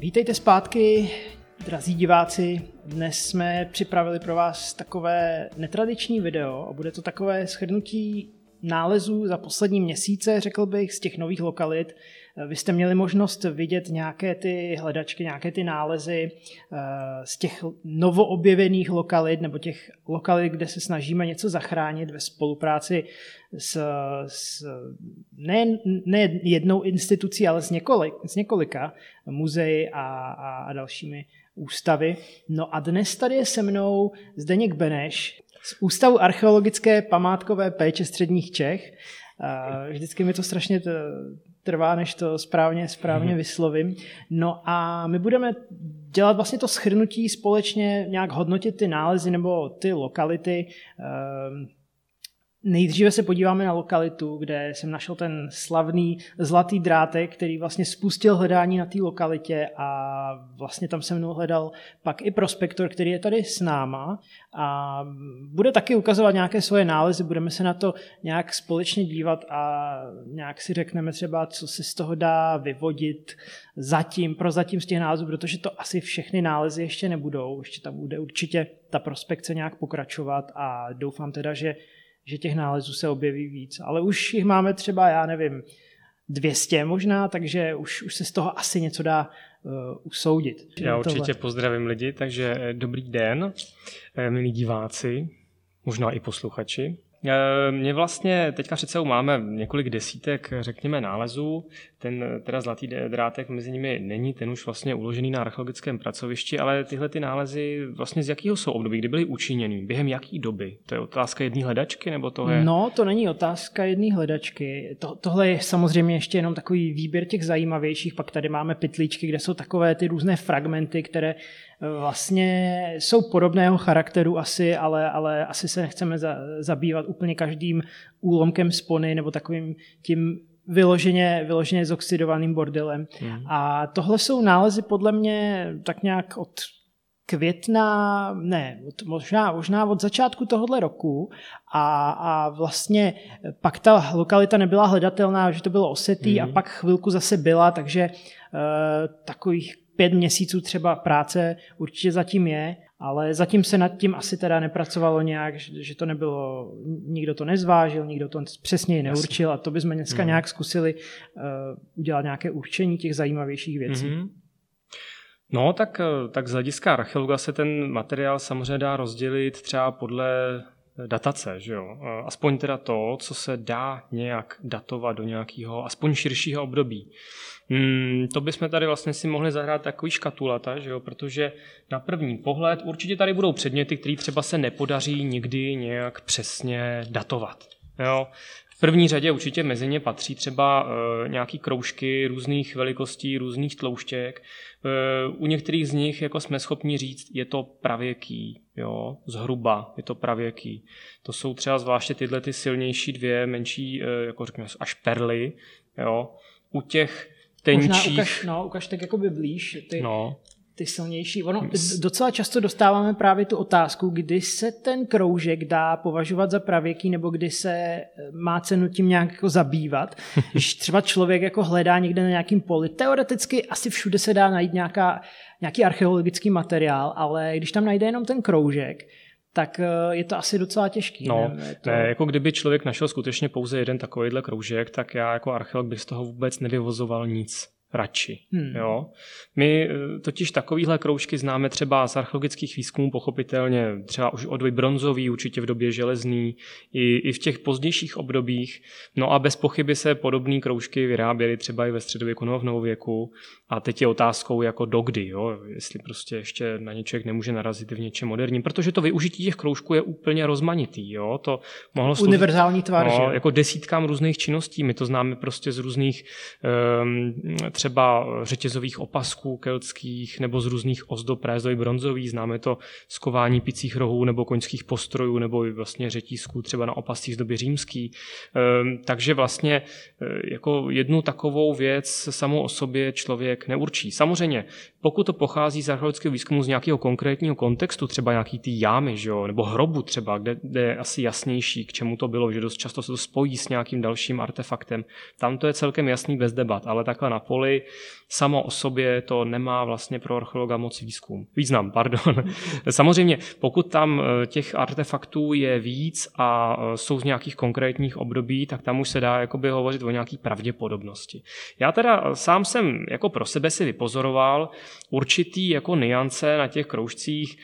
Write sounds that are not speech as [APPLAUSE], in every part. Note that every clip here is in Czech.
Vítejte zpátky, drazí diváci. Dnes jsme připravili pro vás takové netradiční video a bude to takové shrnutí nálezů za poslední měsíce, řekl bych, z těch nových lokalit. Vy jste měli možnost vidět nějaké ty hledačky, nějaké ty nálezy eh, z těch novoobjevených lokalit nebo těch lokalit, kde se snažíme něco zachránit ve spolupráci s, s ne, ne jednou institucí, ale s, několik, s několika muzeji a, a, a dalšími ústavy. No a dnes tady je se mnou Zdeněk Beneš z Ústavu archeologické památkové péče středních Čech. Vždycky mi to strašně trvá, než to správně, správně mhm. vyslovím. No a my budeme dělat vlastně to schrnutí společně, nějak hodnotit ty nálezy nebo ty lokality, ehm, Nejdříve se podíváme na lokalitu, kde jsem našel ten slavný zlatý drátek, který vlastně spustil hledání na té lokalitě a vlastně tam se mnou hledal pak i prospektor, který je tady s náma. A bude taky ukazovat nějaké svoje nálezy, budeme se na to nějak společně dívat a nějak si řekneme třeba, co se z toho dá vyvodit zatím, prozatím z těch nálezů, protože to asi všechny nálezy ještě nebudou, ještě tam bude určitě ta prospekce nějak pokračovat a doufám teda, že že těch nálezů se objeví víc. Ale už jich máme třeba, já nevím, 200 možná, takže už, už se z toho asi něco dá uh, usoudit. Já určitě tohle. pozdravím lidi, takže eh, dobrý den, eh, milí diváci, možná i posluchači. Eh, mě vlastně teďka sebou máme několik desítek, řekněme, nálezů. Ten teda zlatý drátek mezi nimi není, ten už vlastně uložený na archeologickém pracovišti, ale tyhle ty nálezy vlastně z jakého jsou období, kdy byly učiněny, během jaký doby? To je otázka jedné hledačky, nebo to je... No, to není otázka jedné hledačky. To, tohle je samozřejmě ještě jenom takový výběr těch zajímavějších, pak tady máme pytlíčky, kde jsou takové ty různé fragmenty, které vlastně jsou podobného charakteru asi, ale, ale asi se nechceme za, zabývat úplně každým úlomkem spony nebo takovým tím vyloženě, vyloženě zoxidovaným bordelem. Mm. A tohle jsou nálezy podle mě tak nějak od května, ne, od, možná, možná od začátku tohohle roku a, a vlastně pak ta lokalita nebyla hledatelná, že to bylo osetý mm. a pak chvilku zase byla, takže uh, takových pět měsíců třeba práce určitě zatím je, ale zatím se nad tím asi teda nepracovalo nějak, že to nebylo, nikdo to nezvážil, nikdo to přesně neurčil a to bychom dneska mm. nějak zkusili uh, udělat nějaké určení těch zajímavějších věcí. Mm-hmm. No, tak, eh, tak z hlediska archeologa se ten materiál samozřejmě dá rozdělit třeba podle datace, že jo? Eh, aspoň teda to, co se dá nějak datovat do nějakého aspoň širšího období. Hmm, to bychom tady vlastně si mohli zahrát takový škatulata, že jo? protože na první pohled určitě tady budou předměty, které třeba se nepodaří nikdy nějak přesně datovat. Jo? V první řadě určitě mezi ně patří třeba e, nějaký kroužky různých velikostí, různých tlouštěk. E, u některých z nich jako jsme schopni říct, je to pravěký, jo, zhruba je to pravěký. To jsou třeba zvláště tyhle ty silnější dvě, menší, e, jako řekněme, až perly, jo. U těch tenčích... Možná ukaž, no, ukaž tak jakoby blíž ty, no. ty silnější. Ono, docela často dostáváme právě tu otázku, kdy se ten kroužek dá považovat za pravěký, nebo kdy se eh, má cenu tím nějak jako zabývat. [LAUGHS] Když třeba člověk jako hledá někde na nějakým poli, teoreticky asi všude se dá najít nějaká, nějaký archeologický materiál, ale když tam najde jenom ten kroužek, tak eh, je to asi docela těžký. No, ne? To... ne, jako kdyby člověk našel skutečně pouze jeden takovýhle kroužek, tak já jako archeolog bych z toho vůbec nevyvozoval nic radši. Hmm. Jo? My eh, totiž takovýhle kroužky známe třeba z archeologických výzkumů, pochopitelně třeba už od bronzový, určitě v době železný, i, i v těch pozdějších obdobích. No a bez pochyby se podobné kroužky vyráběly třeba i ve středověku nebo v novověku. A teď je otázkou jako dokdy, jo? jestli prostě ještě na ně člověk nemůže narazit v něčem moderním, protože to využití těch kroužků je úplně rozmanitý. Jo? To mohlo sloužit, Univerzální tvar, no, že? jako desítkám různých činností. My to známe prostě z různých um, třeba řetězových opasků keltských nebo z různých ozdob prézový bronzový. Známe to z kování picích rohů nebo koňských postrojů nebo vlastně řetízků třeba na opascích z doby římský. Um, takže vlastně e, jako jednu takovou věc samou o sobě člověk člověk neurčí. Samozřejmě, pokud to pochází z archeologického výzkumu z nějakého konkrétního kontextu, třeba nějaký ty jámy, že jo, nebo hrobu třeba, kde, kde je asi jasnější, k čemu to bylo, že dost často se to spojí s nějakým dalším artefaktem, tam to je celkem jasný bez debat, ale takhle na poli way. Samo o sobě to nemá vlastně pro archeologa moc výzkum. Význam, pardon. [LAUGHS] Samozřejmě, pokud tam eh, těch artefaktů je víc a eh, jsou z nějakých konkrétních období, tak tam už se dá jakoby hovořit o nějaký pravděpodobnosti. Já teda sám jsem jako pro sebe si vypozoroval určitý jako niance na těch kroužcích,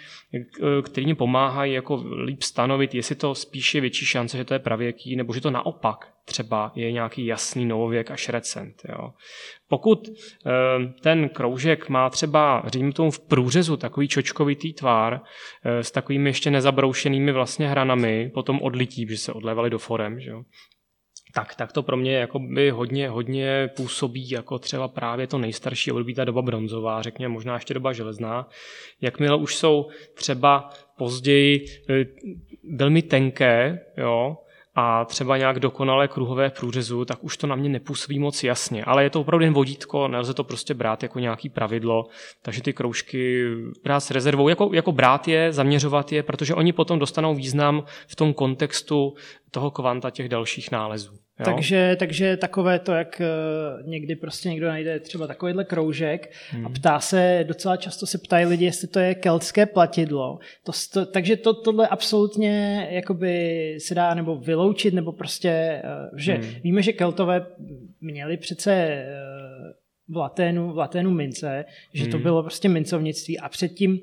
který mi pomáhají jako líp stanovit, jestli to spíše větší šance, že to je pravěký, nebo že to naopak třeba je nějaký jasný novověk až recent. Jo. Pokud eh, ten kroužek má třeba, říkám tomu v průřezu, takový čočkovitý tvar eh, s takovými ještě nezabroušenými vlastně hranami, potom odlití, že se odlévali do forem, že jo, tak, tak to pro mě jako by hodně, hodně působí jako třeba právě to nejstarší období, ta doba bronzová, řekněme možná ještě doba železná. Jakmile už jsou třeba později eh, velmi tenké, jo, a třeba nějak dokonale kruhové průřezu, tak už to na mě nepůsobí moc jasně. Ale je to opravdu jen vodítko, nelze to prostě brát jako nějaký pravidlo, takže ty kroužky brát s rezervou, jako, jako brát je, zaměřovat je, protože oni potom dostanou význam v tom kontextu toho kvanta těch dalších nálezů. Jo? Takže, takže takové to, jak eh, někdy prostě někdo najde třeba takovýhle kroužek hmm. a ptá se, docela často se ptají lidi, jestli to je keltské platidlo. To, to, takže to, tohle absolutně jakoby se dá nebo vyloučit, nebo prostě, eh, že hmm. víme, že keltové měli přece eh, v laténu, v laténu mince, že hmm. to bylo prostě mincovnictví a předtím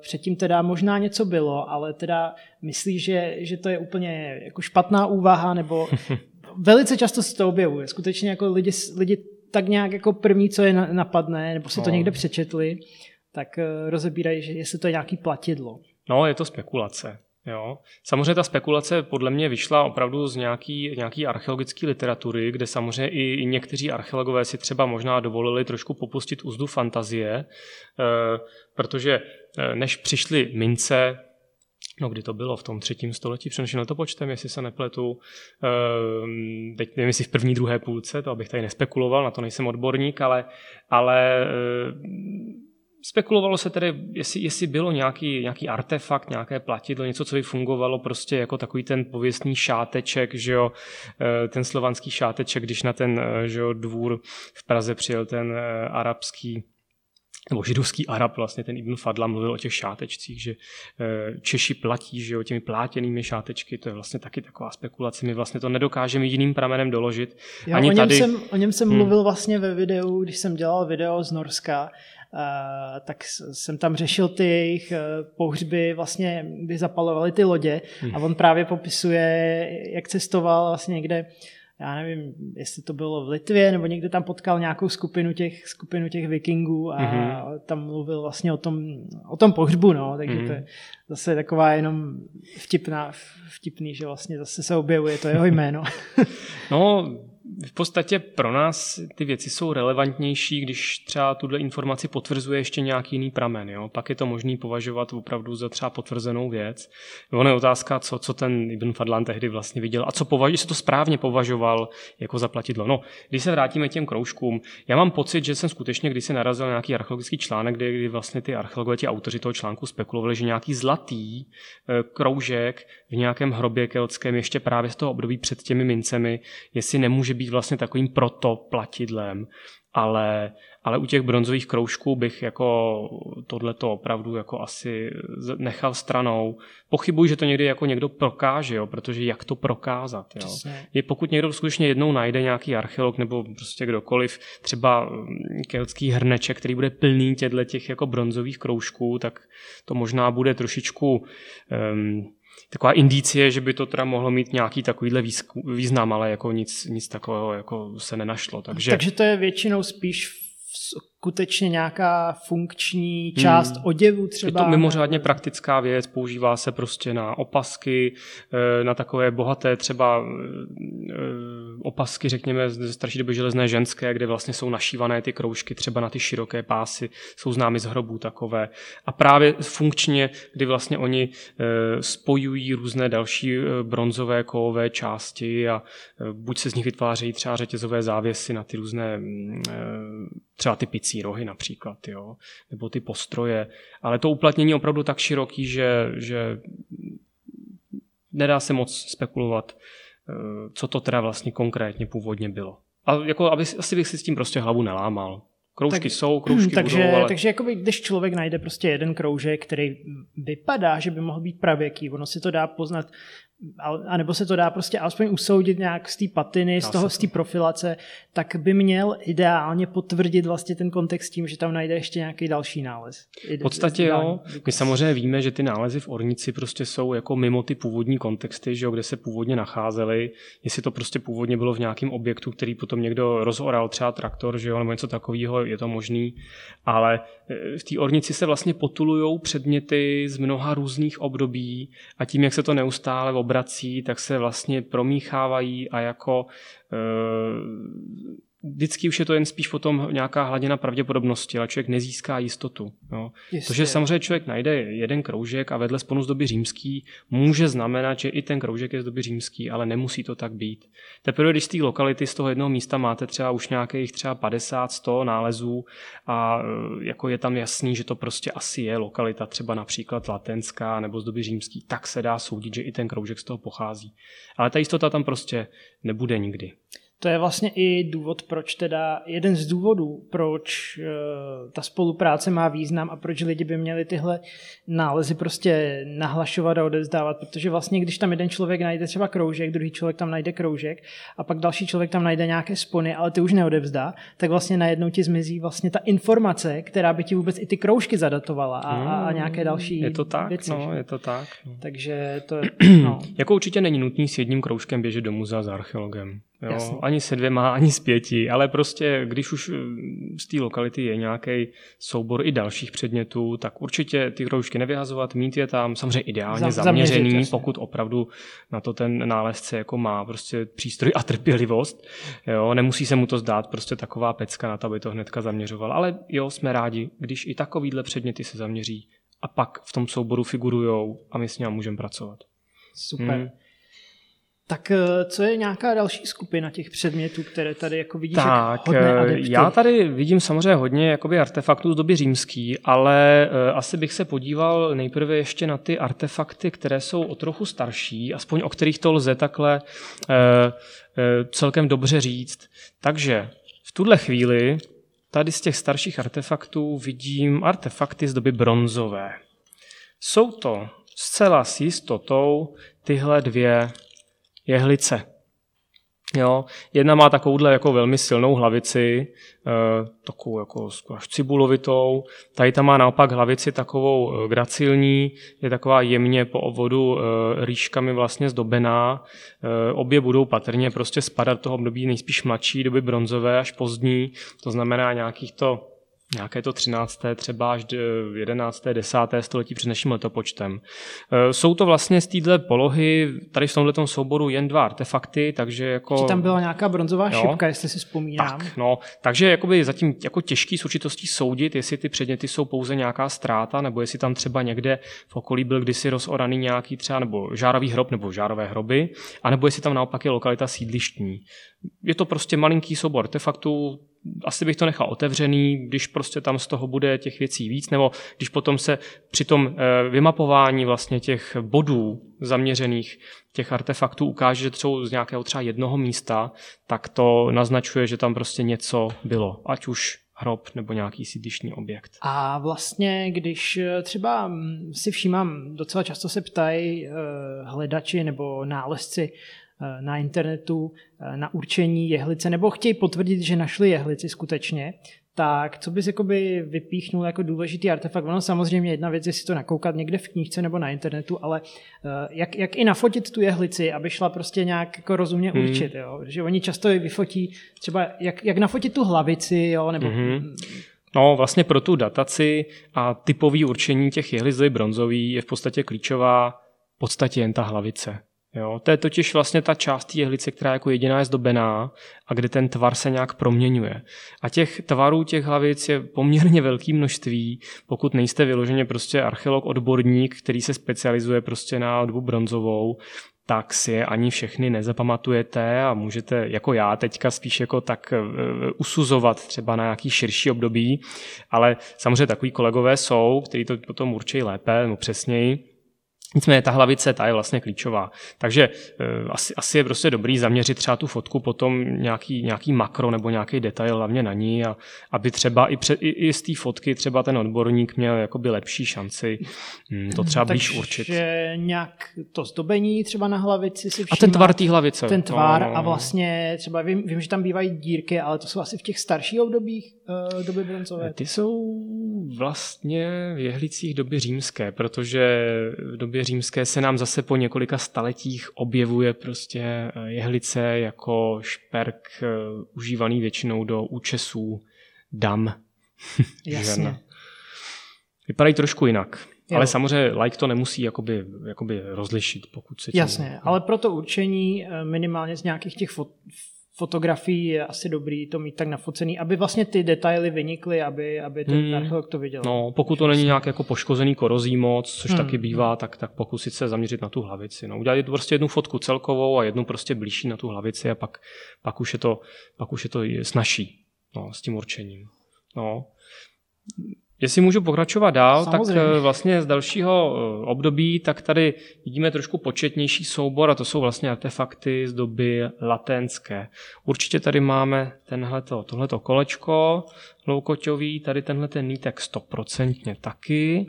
předtím teda možná něco bylo, ale teda myslí, že, že to je úplně jako špatná úvaha, nebo [LAUGHS] velice často se to objevuje. Skutečně jako lidi, lidi tak nějak jako první, co je napadne, nebo si to no. někde přečetli, tak eh, rozebírají, že jestli to je nějaký platidlo. No, je to spekulace. Jo. Samozřejmě ta spekulace podle mě vyšla opravdu z nějaký, nějaký archeologické literatury, kde samozřejmě i, i někteří archeologové si třeba možná dovolili trošku popustit úzdu fantazie, e, protože e, než přišly mince, no kdy to bylo, v tom třetím století, přenošeno to počtem, jestli se nepletu, ehm, teď nevím, jestli v první, druhé půlce, to abych tady nespekuloval, na to nejsem odborník, ale, ale ehm, spekulovalo se tedy, jestli, jestli bylo nějaký, nějaký artefakt, nějaké platidlo, něco, co by fungovalo prostě jako takový ten pověstný šáteček, že jo, ehm, ten slovanský šáteček, když na ten že jo, dvůr v Praze přijel ten arabský nebo židovský Arab, vlastně ten Ibn Fadla mluvil o těch šátečcích, že eh, Češi platí, že jo, těmi plátěnými šátečky, to je vlastně taky taková spekulace, my vlastně to nedokážeme jiným pramenem doložit. Já Ani o, něm tady... jsem, o něm jsem hmm. mluvil vlastně ve videu, když jsem dělal video z Norska, Uh, tak jsem tam řešil ty jejich uh, pohřby, vlastně, kdy zapalovali ty lodě hmm. a on právě popisuje, jak cestoval vlastně někde já nevím, jestli to bylo v Litvě, nebo někde tam potkal nějakou skupinu těch, skupinu těch vikingů a mm-hmm. tam mluvil vlastně o tom, o tom pohřbu, no, takže mm-hmm. to je zase taková jenom vtipná, vtipný, že vlastně zase se objevuje to jeho jméno. no, v podstatě pro nás ty věci jsou relevantnější, když třeba tuhle informaci potvrzuje ještě nějaký jiný pramen. Jo? Pak je to možný považovat opravdu za třeba potvrzenou věc. Ono je otázka, co, co ten Ibn Fadlan tehdy vlastně viděl a co považuje, jestli to správně považoval jako zaplatidlo. No, když se vrátíme těm kroužkům, já mám pocit, že jsem skutečně když se narazil na nějaký archeologický článek, kde, kdy vlastně ty archeologové, ti autoři toho článku spekulovali, že nějaký zlatý e, kroužek v nějakém hrobě keltském ještě právě z toho období před těmi mincemi, jestli nemůže být vlastně takovým protoplatidlem, ale, ale u těch bronzových kroužků bych jako tohleto opravdu jako asi nechal stranou. Pochybuji, že to někdy jako někdo prokáže, jo, protože jak to prokázat. Jo. Je, pokud někdo skutečně jednou najde nějaký archeolog nebo prostě kdokoliv, třeba mm, keltský hrneček, který bude plný těchto těch jako bronzových kroužků, tak to možná bude trošičku um, taková indicie, že by to teda mohlo mít nějaký takovýhle význam, ale jako nic, nic takového jako se nenašlo. Takže... Takže to je většinou spíš skutečně nějaká funkční část hmm. oděvu třeba? Je to mimořádně praktická věc, používá se prostě na opasky, eh, na takové bohaté třeba eh, opasky, řekněme, ze starší doby železné ženské, kde vlastně jsou našívané ty kroužky třeba na ty široké pásy, jsou známy z hrobů takové. A právě funkčně, kdy vlastně oni eh, spojují různé další bronzové kovové části a buď se z nich vytvářejí třeba řetězové závěsy na ty různé mm, třeba ty picí rohy například, jo, nebo ty postroje, ale to uplatnění je opravdu tak široký, že, že nedá se moc spekulovat, eh, co to teda vlastně konkrétně původně bylo. A jako, aby, asi bych si s tím prostě hlavu nelámal. Kroužky tak, jsou, kroužky [CLEARS THROAT] takže, budou, ale... Takže jakoby, když člověk najde prostě jeden kroužek, který vypadá, že by mohl být pravěký, ono si to dá poznat a nebo se to dá prostě alespoň usoudit nějak z té patiny, z toho, z té profilace, tak by měl ideálně potvrdit vlastně ten kontext tím, že tam najde ještě nějaký další nález. V podstatě jo. My samozřejmě víme, že ty nálezy v ornici prostě jsou jako mimo ty původní kontexty, že jo, kde se původně nacházely. Jestli to prostě původně bylo v nějakém objektu, který potom někdo rozoral, třeba traktor, že jo, nebo něco takového, je to možný. Ale e, v té ornici se vlastně potulují předměty z mnoha různých období a tím, jak se to neustále obrací, tak se vlastně promíchávají a jako e, vždycky už je to jen spíš potom nějaká hladina pravděpodobnosti, ale člověk nezíská jistotu. Jo. To, že samozřejmě člověk najde jeden kroužek a vedle sponu z doby římský, může znamenat, že i ten kroužek je z doby římský, ale nemusí to tak být. Teprve, když z té lokality, z toho jednoho místa máte třeba už nějakých třeba 50, 100 nálezů a e, jako je tam jasný, že to prostě asi je lokalita, třeba například latenská nebo z doby římský, tak se dá soudit, že i ten kroužek z toho pochází. Ale ta jistota tam prostě nebude nikdy. To je vlastně i důvod, proč teda, jeden z důvodů, proč uh, ta spolupráce má význam a proč lidi by měli tyhle nálezy prostě nahlašovat a odevzdávat, protože vlastně, když tam jeden člověk najde třeba kroužek, druhý člověk tam najde kroužek a pak další člověk tam najde nějaké spony, ale ty už neodevzdá, tak vlastně najednou ti zmizí vlastně ta informace, která by ti vůbec i ty kroužky zadatovala a, hmm, a nějaké další Je to tak, věci, no, je to tak. No. Takže to je, [CLEARS THROAT] no. jako určitě není nutný s jedním kroužkem běžet do muzea za archeologem. Jo, ani se dvěma, ani s pěti, ale prostě, když už eh, z té lokality je nějaký soubor i dalších předmětů, tak určitě ty kroužky nevyhazovat, mít je tam, samozřejmě ideálně Za, zaměřený, zaměřit, pokud opravdu na to ten nálezce jako má prostě přístroj a trpělivost. Jo, nemusí se mu to zdát prostě taková pecka na to, aby to hnedka zaměřoval, ale jo, jsme rádi, když i takovýhle předměty se zaměří a pak v tom souboru figurujou a my s ním můžeme pracovat. Super. Hmm. Tak eh, co je nějaká další skupina těch předmětů, které tady jako vidíš tak, hodně eh, adepty? Já tady vidím samozřejmě hodně jakoby artefaktů z doby římský, ale uh, asi bych se podíval nejprve ještě na ty artefakty, které jsou o trochu starší, aspoň o kterých to lze takhle celkem dobře říct. Takže v tuhle chvíli tady z těch starších artefaktů vidím artefakty z doby bronzové. Jsou to zcela s jistotou tyhle dvě jehlice. Jo, jedna má takovouhle jako velmi silnou hlavici, e, takovou jako až cibulovitou. Tady ta má naopak hlavici takovou e, gracilní, je taková jemně po obvodu e, rýškami vlastně zdobená. Obě budou patrně prostě spadat toho období nejspíš mladší doby bronzové až pozdní, to znamená nějakých to nějaké to 13. třeba až 11. 10. století před naším letopočtem. E, jsou to vlastně z této polohy, tady v tomto souboru jen dva artefakty, takže jako... Či tam byla nějaká bronzová jo, šipka, jestli si vzpomínám. Tak, no, takže jakoby zatím jako těžký s určitostí soudit, jestli ty předměty jsou pouze nějaká ztráta, nebo jestli tam třeba někde v okolí byl kdysi rozoraný nějaký třeba nebo žárový hrob nebo žárové hroby, anebo jestli tam naopak je lokalita sídlištní. Je to prostě malinký soubor artefaktů, asi bych to nechal otevřený, když prostě tam z toho bude těch věcí víc, nebo když potom se při tom eh, vymapování vlastně těch bodů zaměřených těch artefaktů ukáže, že jsou z nějakého třeba jednoho místa, tak to naznačuje, že tam prostě něco bylo, ať už hrob nebo nějaký sídlištní objekt. A vlastně, když eh, třeba hm, si všímám, docela často se ptají eh, hledači nebo nálezci, na internetu eh, na určení jehlice, nebo chtějí potvrdit, že našli jehlici skutečně, tak co bys jakoby vypíchnul jako důležitý artefakt? Ono samozřejmě jedna věc je si to nakoukat někde v knížce nebo na internetu, ale eh, jak, jak i nafotit tu jehlici, aby šla prostě nějak jako rozumně hmm. určit, jo? že oni často vyfotí třeba jak, jak nafotit tu hlavici, jo? nebo hmm. No, vlastně pro tu dataci a typový určení těch jehlic bronzový je v podstatě klíčová v podstatě jen ta hlavice. Jo, to je totiž vlastně ta část jehlice, která jako jediná je zdobená a kde ten tvar se nějak proměňuje. A těch tvarů těch hlavic je poměrně velké množství, pokud nejste vyloženě prostě archeolog, odborník, který se specializuje prostě na dobu bronzovou, tak si je ani všechny nezapamatujete a můžete, jako já teďka spíš jako tak uh, usuzovat třeba na nějaký širší období, ale samozřejmě takový kolegové jsou, kteří to potom určí lépe nebo přesněji Nicméně ta hlavice, ta je vlastně klíčová. Takže e, asi, asi je prostě dobrý zaměřit třeba tu fotku, potom nějaký, nějaký makro nebo nějaký detail hlavně na ní, a aby třeba i, pře, i, i z té fotky třeba ten odborník měl jakoby lepší šanci hm, to třeba blíž určit. Takže nějak to zdobení třeba na hlavici si všímat, A ten tvar té hlavice. Ten tvar no, no, no. a vlastně třeba vím, vím, že tam bývají dírky, ale to jsou asi v těch starších obdobích doby bronzové. Ty jsou vlastně v jehlicích doby římské, protože v době římské se nám zase po několika staletích objevuje prostě eh, jehlice jako šperk eh, užívaný většinou do účesů dam. [LAUGHS] Jasně. Vypadají trošku jinak. Jo. Ale samozřejmě like to nemusí jakoby, jakoby rozlišit, pokud se tím... Jasně, ale pro to určení eh, minimálně z nějakých těch fot, fotografií je asi dobrý to mít tak nafocený, aby vlastně ty detaily vynikly, aby, aby ten hmm. archeolog to viděl. No, pokud to není nějak jako poškozený korozí moc, což hmm. taky bývá, tak, tak pokusit se zaměřit na tu hlavici. No, udělat prostě jednu fotku celkovou a jednu prostě blížší na tu hlavici a pak, pak už je to, pak už je to snažší no, s tím určením. No. Jestli můžu pokračovat dál, Samozřejmě. tak eh, vlastně z dalšího eh, období, tak tady vidíme trošku početnější soubor a to jsou vlastně artefakty z doby latenské. Určitě tady máme tenhleto, tohleto kolečko loukoťový, tady tenhle ten nítek stoprocentně taky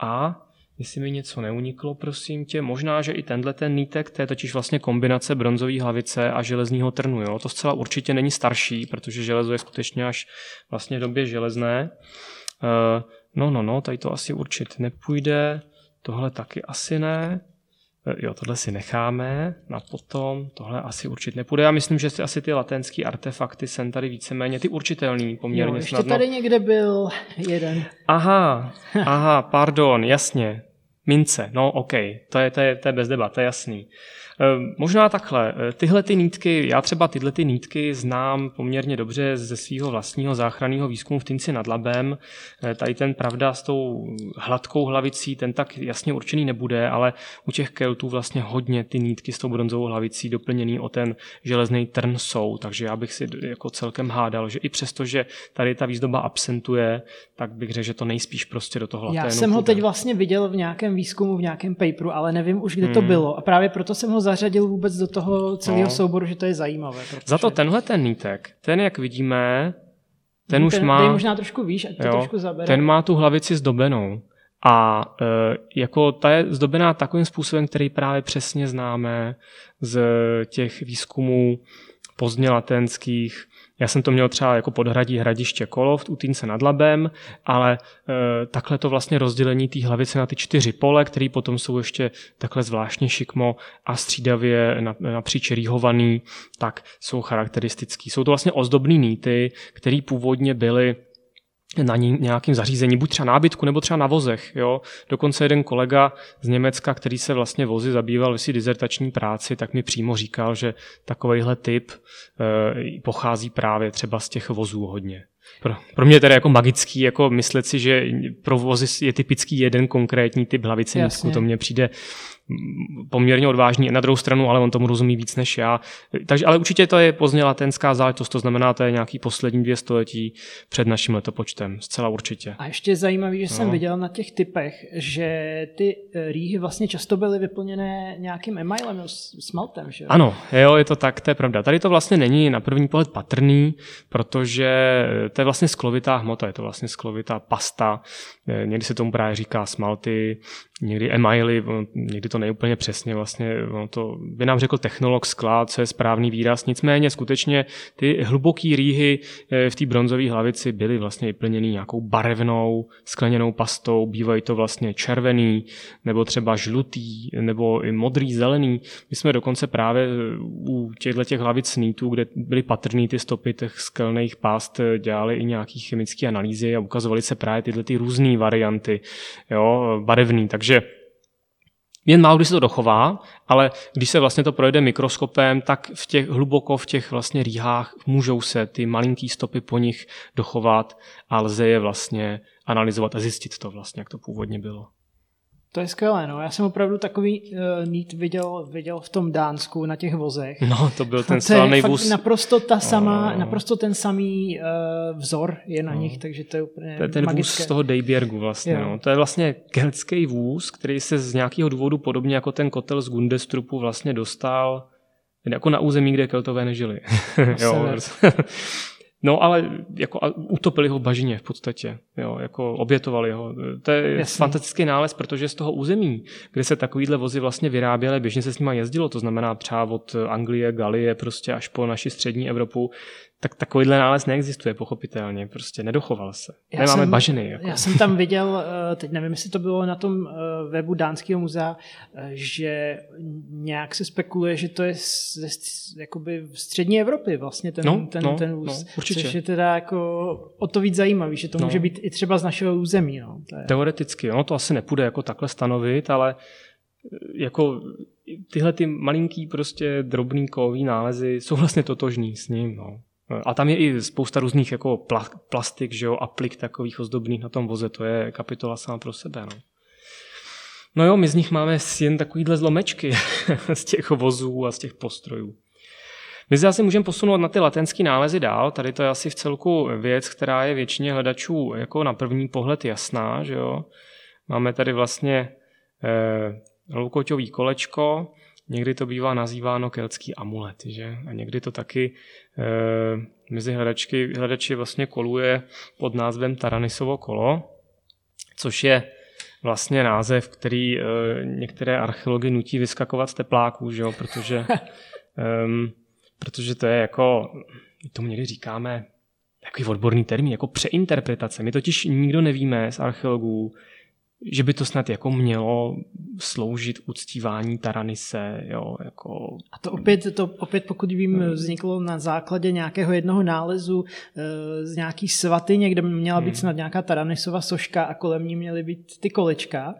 a jestli mi něco neuniklo, prosím tě, možná, že i tenhle ten nítek, to je totiž vlastně kombinace bronzové hlavice a železního trnu. Jo? To zcela určitě není starší, protože železo je skutečně až vlastně v době železné. Uh, no, no, no, tady to asi určit nepůjde, tohle taky asi ne. Uh, jo, tohle si necháme na potom, tohle asi určit nepůjde. Já myslím, že si asi ty latenské artefakty jsem tady víceméně, ty určitelný poměrně jo, ještě snadno. tady někde byl jeden. Aha, [LAUGHS] aha, pardon, jasně. Mince, no OK, to je, to je, to je bez debat, to je jasný. Ehm, možná takhle, eh, tyhle ty nítky, já třeba tyhle ty nítky znám poměrně dobře ze svého vlastního záchranného výzkumu v Tinci nad Labem. Eh, tady ten pravda s tou hladkou hlavicí, ten tak jasně určený nebude, ale u těch keltů vlastně hodně ty nítky s tou bronzovou hlavicí doplněný o ten železný trn jsou, takže já bych si jako celkem hádal, že i přesto, že tady ta výzdoba absentuje, tak bych řekl, že to nejspíš prostě do toho Já jsem ho teď vlastně viděl v nějakém výzkumu, v nějakém paperu, ale nevím už, kde hmm. to bylo a právě proto jsem ho zařadil vůbec do toho celého no. souboru, že to je zajímavé. Protože... Za to tenhle ten nítek, ten jak vidíme, ten už ten, má... Ten možná trošku výš, ať to jo, trošku zabere. Ten má tu hlavici zdobenou. A e, jako ta je zdobená takovým způsobem, který právě přesně známe z těch výzkumů pozdně latenských, já jsem to měl třeba jako podhradí hradiště Kolov u Týnce nad Labem, ale e, takhle to vlastně rozdělení té hlavice na ty čtyři pole, které potom jsou ještě takhle zvláštně šikmo a střídavě napříč rýhovaný, tak jsou charakteristický. Jsou to vlastně ozdobné nýty, které původně byly na nějakým zařízení, buď třeba nábytku, nebo třeba na vozech. Jo. Dokonce jeden kolega z Německa, který se vlastně vozy zabýval ve své dizertační práci, tak mi přímo říkal, že takovýhle typ e, pochází právě třeba z těch vozů hodně. Pro, pro mě tedy jako magický, jako myslet si, že pro vozy je typický jeden konkrétní typ hlavice to mně přijde poměrně odvážný na druhou stranu, ale on tomu rozumí víc než já. Takže, ale určitě to je pozdně latenská záležitost, to znamená, to je nějaký poslední dvě století před naším letopočtem, zcela určitě. A ještě zajímavý, že no. jsem viděl na těch typech, že ty eh, rýhy vlastně často byly vyplněné nějakým emailem, smaltem, že? Ano, jo, je to tak, to je pravda. Tady to vlastně není na první pohled patrný, protože to je vlastně sklovitá hmota, je to vlastně sklovitá pasta, někdy se tomu právě říká smalty, někdy emaily, někdy to nejúplně přesně vlastně, ono to by nám řekl technolog skla, co je správný výraz, nicméně skutečně ty hluboký rýhy eh, v té bronzové hlavici byly vlastně vyplněny nějakou barevnou skleněnou pastou, bývají to vlastně červený, nebo třeba žlutý, nebo i modrý, zelený. My jsme dokonce právě eh, u těchto těch hlavic nítů, kde byly patrný ty stopy těch skelných past, eh, dělali i nějaké chemické analýzy a ukazovali se právě tyhle ty různé varianty, jo, barevný, takže jen málo kdy se to dochová, ale když se vlastně to projde mikroskopem, tak v těch, hluboko v těch vlastně rýhách můžou se ty malinký stopy po nich dochovat a lze je vlastně analyzovat a zjistit to vlastně, jak to původně bylo. To je skvělé, no. Já jsem opravdu takový uh, nít viděl, viděl v tom Dánsku na těch vozech. No, to byl ten slavný vůz. naprosto ta sama, oh. naprosto ten samý uh, vzor je na oh. nich, takže to je úplně To je ten magické. vůz z toho Dejbjergu vlastně, no. To je vlastně keltský vůz, který se z nějakého důvodu podobně jako ten kotel z Gundestrupu vlastně dostal jako na území, kde keltové nežili. [LAUGHS] jo, [LAUGHS] No ale jako utopili ho v bažině v podstatě, jo, jako obětovali ho. To je Jasně. fantastický nález, protože z toho území, kde se takovýhle vozy vlastně vyráběly, běžně se s nimi jezdilo, to znamená třeba od Anglie, Galie prostě až po naši střední Evropu, tak takovýhle nález neexistuje, pochopitelně, prostě nedochoval se. Já Nemáme jsem, bažiny. Jako. Já jsem tam viděl, eh, teď nevím, jestli to bylo na tom eh, webu Dánského muzea, eh, že nějak se spekuluje, že to je z, z jakoby střední Evropy vlastně ten, no, ten, no, ten vůz. No, určitě. Což je teda jako o to víc zajímavý, že to no. může být i třeba z našeho území. No. To je... Teoreticky, no, to asi nepůjde jako takhle stanovit, ale jako tyhle ty malinký prostě drobný kový nálezy jsou vlastně totožný s ním. No. A tam je i spousta různých jako plastik, že jo, aplik takových ozdobných na tom voze, to je kapitola sama pro sebe. No. No jo, my z nich máme jen takovýhle zlomečky [LAUGHS] z těch vozů a z těch postrojů. My se asi můžeme posunout na ty latenský nálezy dál. Tady to je asi v celku věc, která je většině hledačů jako na první pohled jasná. Že jo? Máme tady vlastně eh, loukoťový kolečko, Někdy to bývá nazýváno keltský amulet, že? A někdy to taky e, mezi hledačky, hledači vlastně koluje pod názvem Taranisovo kolo, což je vlastně název, který e, některé archeology nutí vyskakovat z tepláků, že jo? Protože, [LAUGHS] e, protože to je jako, tomu někdy říkáme takový odborný termín, jako přeinterpretace. My totiž nikdo nevíme z archeologů, že by to snad jako mělo sloužit uctívání Taranise, jo, jako... A to opět, to opět, pokud vím, hmm. vzniklo na základě nějakého jednoho nálezu e, z nějaký svatyně, kde měla být hmm. snad nějaká Taranisova soška a kolem ní měly být ty kolečka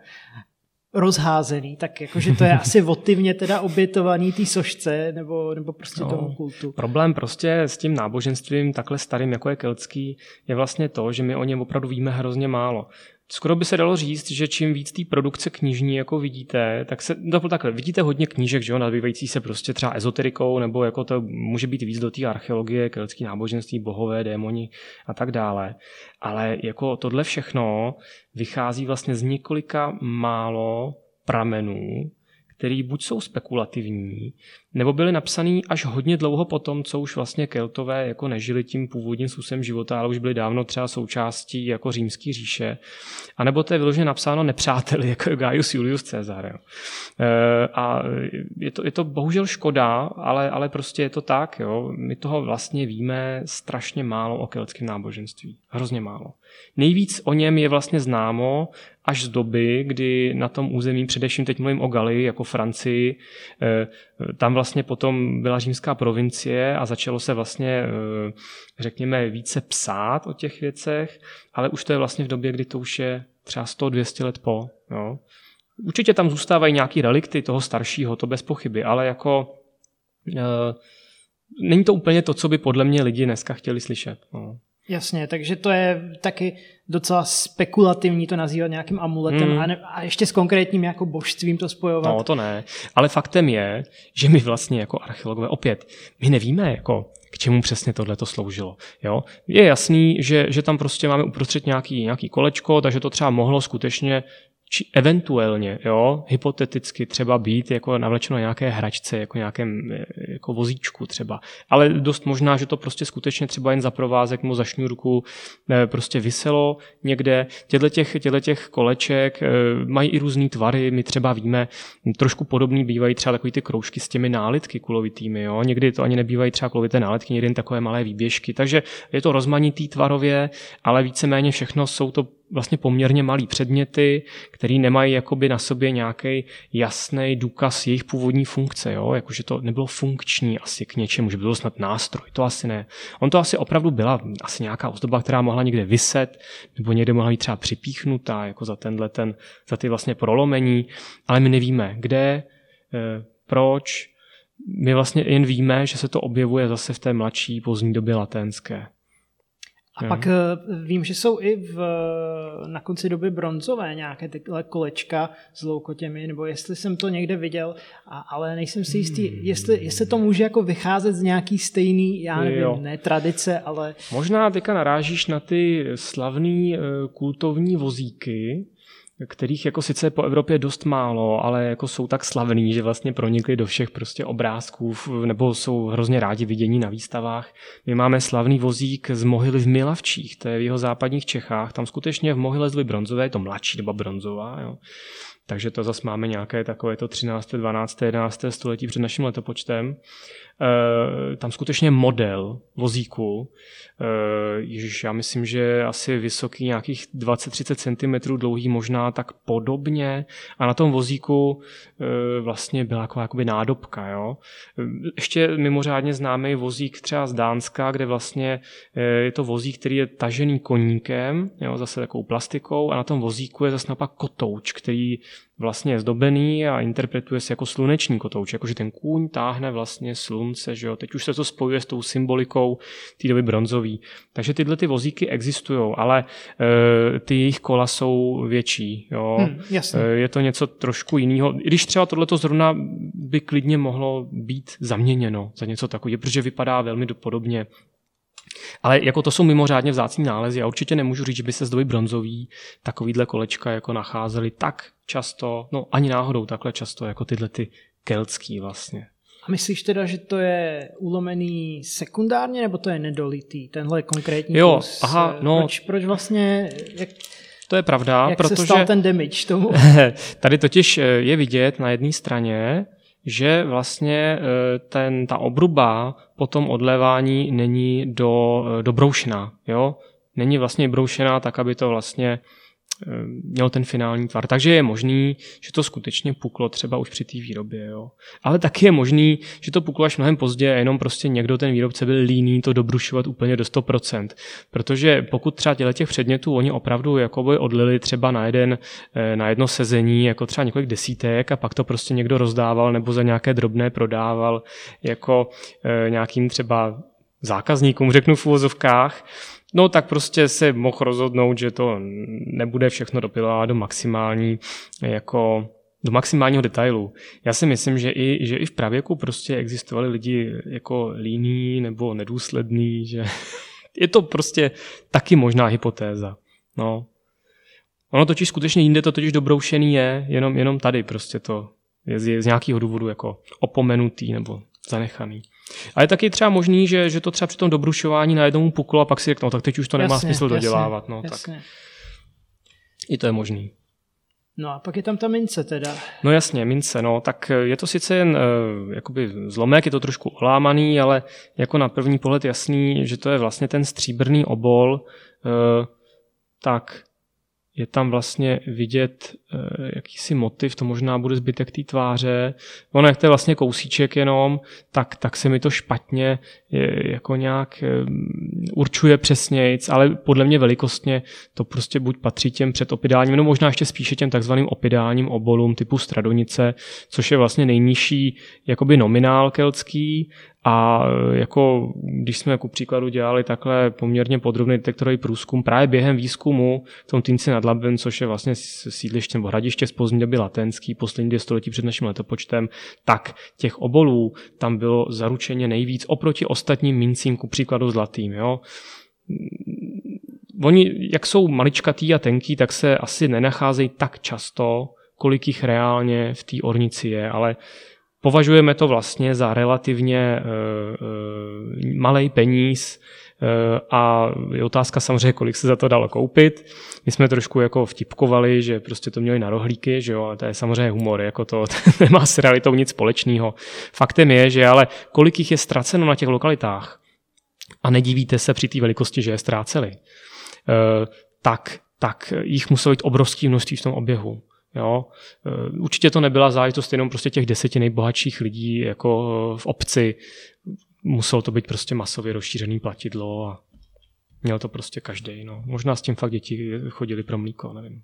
rozházený, tak jakože to je [LAUGHS] asi votivně teda obětovaný té sošce nebo, nebo prostě no, tomu kultu. Problém prostě s tím náboženstvím takhle starým, jako je keltský, je vlastně to, že my o něm opravdu víme hrozně málo. Skoro by se dalo říct, že čím víc té produkce knižní jako vidíte, tak se, no takhle, vidíte hodně knížek, že jo, nazývající se prostě třeba ezoterikou, nebo jako to může být víc do té archeologie, keltské náboženství, bohové, démoni a tak dále. Ale jako tohle všechno vychází vlastně z několika málo pramenů, který buď jsou spekulativní, nebo byly napsaný až hodně dlouho potom, co už vlastně Keltové jako nežili tím původním způsobem života, ale už byli dávno třeba součástí jako římský říše. A nebo to je vyloženě napsáno nepřáteli, [LAUGHS] jako Gaius Julius Caesar. Jo. E, a je to, je to bohužel škoda, ale, ale prostě je to tak. Jo. My toho vlastně víme strašně málo o keltském náboženství. Hrozně málo. Nejvíc o něm je vlastně známo až z doby, kdy na tom území, především teď mluvím o Gali, jako Francii, e, tam vlastně potom byla římská provincie a začalo se vlastně, e, řekněme, více psát o těch věcech, ale už to je vlastně v době, kdy to už je třeba 100-200 let po. Jo. Určitě tam zůstávají nějaké relikty toho staršího, to bez pochyby, ale jako e, není to úplně to, co by podle mě lidi dneska chtěli slyšet. No. Jasně, takže to je taky docela spekulativní to nazývat nějakým amuletem hmm. a, ne, a ještě s konkrétním jako božstvím to spojovat. No to ne, ale faktem je, že my vlastně jako archeologové opět, my nevíme jako k čemu přesně tohle to sloužilo. Jo? Je jasný, že, že tam prostě máme uprostřed nějaký, nějaký kolečko, takže to třeba mohlo skutečně či eventuálně, jo, hypoteticky třeba být jako navlečeno nějaké hračce, jako nějakém jako vozíčku třeba. Ale dost možná, že to prostě skutečně třeba jen za provázek mu za šňůrku eh, prostě vyselo někde. Těchto těch, těchto těch koleček eh, mají i různé tvary, my třeba víme, trošku podobný bývají třeba takový ty kroužky s těmi nálitky kulovitými, jo. Někdy to ani nebývají třeba kulovité nálitky, někdy jen takové malé výběžky. Takže je to rozmanitý tvarově, ale víceméně všechno jsou to vlastně poměrně malý předměty, který nemají jakoby na sobě nějaký jasný důkaz jejich původní funkce, jo? jakože to nebylo funkční asi k něčemu, že by bylo snad nástroj, to asi ne. On to asi opravdu byla asi nějaká ozdoba, která mohla někde vyset, nebo někde mohla být třeba připíchnutá, jako za tenhle ten, za ty vlastně prolomení, ale my nevíme, kde, eh, proč, my vlastně jen víme, že se to objevuje zase v té mladší pozdní době latenské. A pak uh, vím, že jsou i v, na konci doby bronzové nějaké tyhle kolečka s loukotěmi, nebo jestli jsem to někde viděl, a, ale nejsem si jistý, hmm. jestli, jestli to může jako vycházet z nějaký stejný, já nevím, jo. ne tradice, ale... Možná teďka narážíš na ty slavný uh, kultovní vozíky, kterých jako sice po Evropě dost málo, ale jako jsou tak slavný, že vlastně pronikli do všech prostě obrázků, nebo jsou hrozně rádi vidění na výstavách. My máme slavný vozík z mohyly v Milavčích, to je v jeho západních Čechách, tam skutečně v mohyle z bronzové, je to mladší doba bronzová, jo. Takže to zase máme nějaké takové to 13., 12., 11. století před naším letopočtem. E, tam skutečně model vozíku, e, ježiš, já myslím, že asi vysoký nějakých 20-30 cm dlouhý, možná tak podobně. A na tom vozíku e, vlastně byla jako jakoby nádobka. Jo? Ještě mimořádně známý vozík třeba z Dánska, kde vlastně je to vozík, který je tažený koníkem, jo, zase takovou plastikou a na tom vozíku je zase naopak kotouč, který vlastně je zdobený a interpretuje se jako sluneční kotouč, jakože ten kůň táhne vlastně slunce, že jo. Teď už se to spojuje s tou symbolikou té doby bronzový. Takže tyhle ty vozíky existují, ale e, ty jejich kola jsou větší, jo. Hmm, jasně. E, je to něco trošku jiného. I když třeba tohleto zrovna by klidně mohlo být zaměněno za něco takového, protože vypadá velmi podobně ale jako to jsou mimořádně vzácní nálezy. Já určitě nemůžu říct, že by se z doby bronzový takovýhle kolečka jako nacházely tak často, no ani náhodou takhle často, jako tyhle ty keltský vlastně. A myslíš teda, že to je ulomený sekundárně, nebo to je nedolitý, tenhle konkrétní jo, kus? Aha, no, proč, proč vlastně, jak, to je pravda, jak protože... se stal ten damage tomu? [LAUGHS] tady totiž je vidět na jedné straně, že vlastně eh, ten, ta obruba po tom odlévání není do, eh, dobroušená. Jo? Není vlastně broušená tak, aby to vlastně měl ten finální tvar. Takže je možný, že to skutečně puklo třeba už při té výrobě. Jo. Ale taky je možný, že to puklo až mnohem později a jenom prostě někdo, ten výrobce byl líný to dobrušovat úplně do 100%. Protože pokud třeba těle těch předmětů oni opravdu jakoby odlili třeba na, jeden, eh, na jedno sezení, jako třeba několik desítek a pak to prostě někdo rozdával nebo za nějaké drobné prodával jako eh, nějakým třeba zákazníkům, řeknu v uvozovkách, No tak prostě se mohl rozhodnout, že to nebude všechno dopilovat do maximální jako do maximálního detailu. Já si myslím, že i, že i v pravěku prostě existovali lidi jako líní nebo nedůsledný, že [LAUGHS] je to prostě taky možná hypotéza. No. Ono totiž skutečně jinde to totiž dobroušený je, jenom, jenom tady prostě to je z, z nějakého důvodu jako opomenutý nebo zanechaný. A je taky třeba možný, že, že to třeba při tom dobrušování najednou puklo a pak si řeknou, no, tak teď už to nemá jasně, smysl dodělávat. No, jasně. Tak. I to je možný. No a pak je tam ta mince teda. No jasně, mince, no, tak je to sice jen uh, jakoby zlomek, je to trošku olámaný, ale jako na první pohled jasný, že to je vlastně ten stříbrný obol, uh, tak je tam vlastně vidět e, jakýsi motiv, to možná bude zbytek té tváře. Ono, jak to je vlastně kousíček jenom, tak, tak se mi to špatně je, jako nějak e, určuje přesnějc, ale podle mě velikostně to prostě buď patří těm předopidálním, no možná ještě spíše těm takzvaným opidálním obolům typu stradonice, což je vlastně nejnižší jakoby nominál keltský a jako když jsme jako příkladu dělali takhle poměrně podrobný detektorový průzkum právě během výzkumu v tom Týnci nad Labem, což je vlastně sídliště nebo hradiště z pozdní doby latenský, poslední dvě století před naším letopočtem, tak těch obolů tam bylo zaručeně nejvíc oproti ostatním mincím, ku příkladu zlatým. Jo? Oni, jak jsou maličkatý a tenký, tak se asi nenacházejí tak často, kolik jich reálně v té ornici je, ale považujeme to vlastně za relativně uh, uh, malý peníz uh, a je otázka samozřejmě, kolik se za to dalo koupit. My jsme trošku jako vtipkovali, že prostě to měli na rohlíky, že jo, a to je samozřejmě humor, jako to, to [LAUGHS] nemá s realitou nic společného. Faktem je, že ale kolik jich je ztraceno na těch lokalitách a nedivíte se při té velikosti, že je ztráceli, tak, tak jich muselo být obrovské množství v tom oběhu. Jo? Eh, určitě to nebyla záležitost jenom prostě těch deseti nejbohatších lidí jako v obci. Muselo to být prostě masově rozšířený platidlo a měl to prostě každý. No. Možná s tím fakt děti chodili pro mlíko, nevím.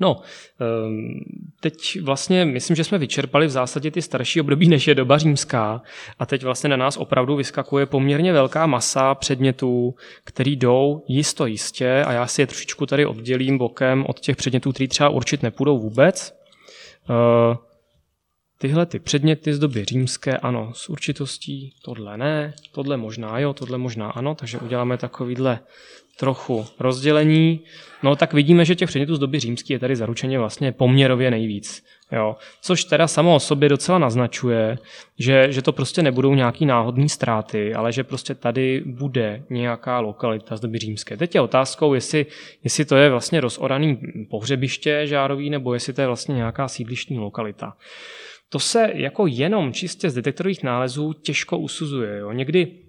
No, ehm, teď vlastně myslím, že jsme vyčerpali v zásadě ty starší období, než je doba římská a teď vlastně na nás opravdu vyskakuje poměrně velká masa předmětů, který jdou jisto jistě a já si je trošičku tady oddělím bokem od těch předmětů, který třeba určit nepůjdou vůbec. Tyhle ty předměty z doby římské, ano, s určitostí, tohle ne, tohle možná jo, tohle možná ano, takže uděláme takovýhle trochu rozdělení, no tak vidíme, že těch předmětů z doby římské je tady zaručeně vlastně poměrově nejvíc. Jo. Což teda samo o sobě docela naznačuje, že, že to prostě nebudou nějaký náhodné ztráty, ale že prostě tady bude nějaká lokalita z doby římské. Teď je otázkou, jestli, jestli to je vlastně rozoraný pohřebiště žárový, nebo jestli to je vlastně nějaká sídlištní lokalita. To se jako jenom čistě z detektorových nálezů těžko usuzuje. Jo. Někdy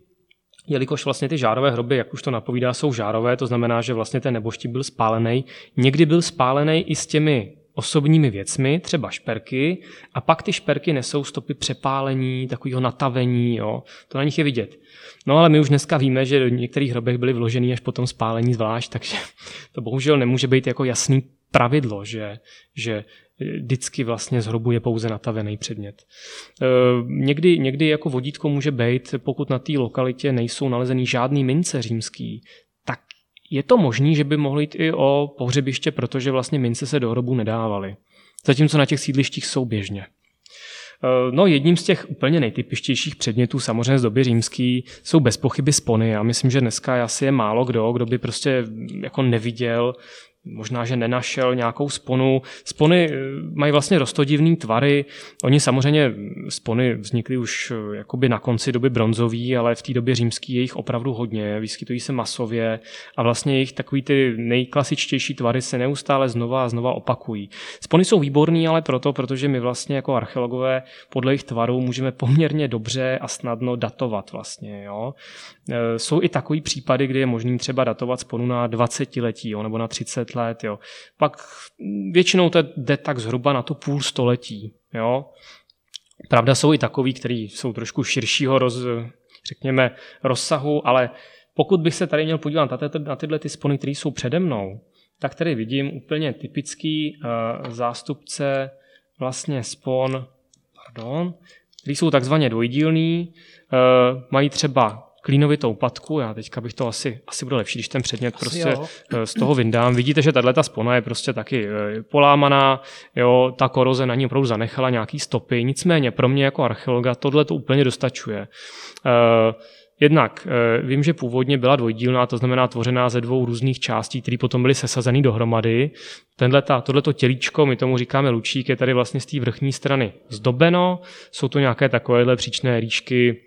jelikož vlastně ty žárové hroby, jak už to napovídá, jsou žárové, to znamená, že vlastně ten neboští byl spálený. Někdy byl spálený i s těmi osobními věcmi, třeba šperky, a pak ty šperky nesou stopy přepálení, takového natavení, jo. to na nich je vidět. No ale my už dneska víme, že do některých hrobech byly vložený až potom spálení zvlášť, takže [LAUGHS] to bohužel nemůže být jako jasný pravidlo, že, že vždycky vlastně z hrobu je pouze natavený předmět. E, někdy, někdy jako vodítko může být, pokud na té lokalitě nejsou nalezený žádný mince římský, tak je to možný, že by mohlo jít i o pohřebiště, protože vlastně mince se do hrobu nedávaly. Zatímco na těch sídlištích jsou běžně. E, no jedním z těch úplně nejtypičtějších předmětů samozřejmě z doby římský jsou bez pochyby spony. Já myslím, že dneska asi je málo kdo, kdo by prostě jako neviděl možná, že nenašel nějakou sponu. Spony eh, mají vlastně rostodivný tvary. Oni samozřejmě, spony vznikly už eh, jakoby na konci doby bronzové, ale v té době římský je jich opravdu hodně, vyskytují se masově a vlastně jejich takový ty nejklasičtější tvary se neustále znova a znova opakují. Spony jsou výborný, ale proto, protože my vlastně jako archeologové podle jejich tvarů můžeme poměrně dobře a snadno datovat vlastně. Jo? Eh, jsou i takový případy, kdy je možný třeba datovat sponu na 20 letí jo, nebo na 30 let. Jo. Pak většinou to jde tak zhruba na to půl století. Jo. Pravda jsou i takový, kteří jsou trošku širšího roz, řekněme, rozsahu, ale pokud bych se tady měl podívat na, ty, tyhle ty spony, které jsou přede mnou, tak tady vidím úplně typický uh, zástupce vlastně spon, pardon, který jsou takzvaně dvojdílný, uh, mají třeba klínovitou patku, já teďka bych to asi, asi bude lepší, když ten předmět asi prostě jo. Eh, z toho vyndám. Vidíte, že tahle ta spona je prostě taky eh, polámaná, jo, ta koroze na ní opravdu zanechala nějaký stopy, nicméně pro mě jako archeologa tohle to úplně dostačuje. Uh, Jednak vím, že původně byla dvojdílná, to znamená tvořená ze dvou různých částí, které potom byly sesazeny dohromady. tohleto tělíčko, my tomu říkáme lučík, je tady vlastně z té vrchní strany zdobeno. Jsou to nějaké takovéhle příčné rýšky, Eh,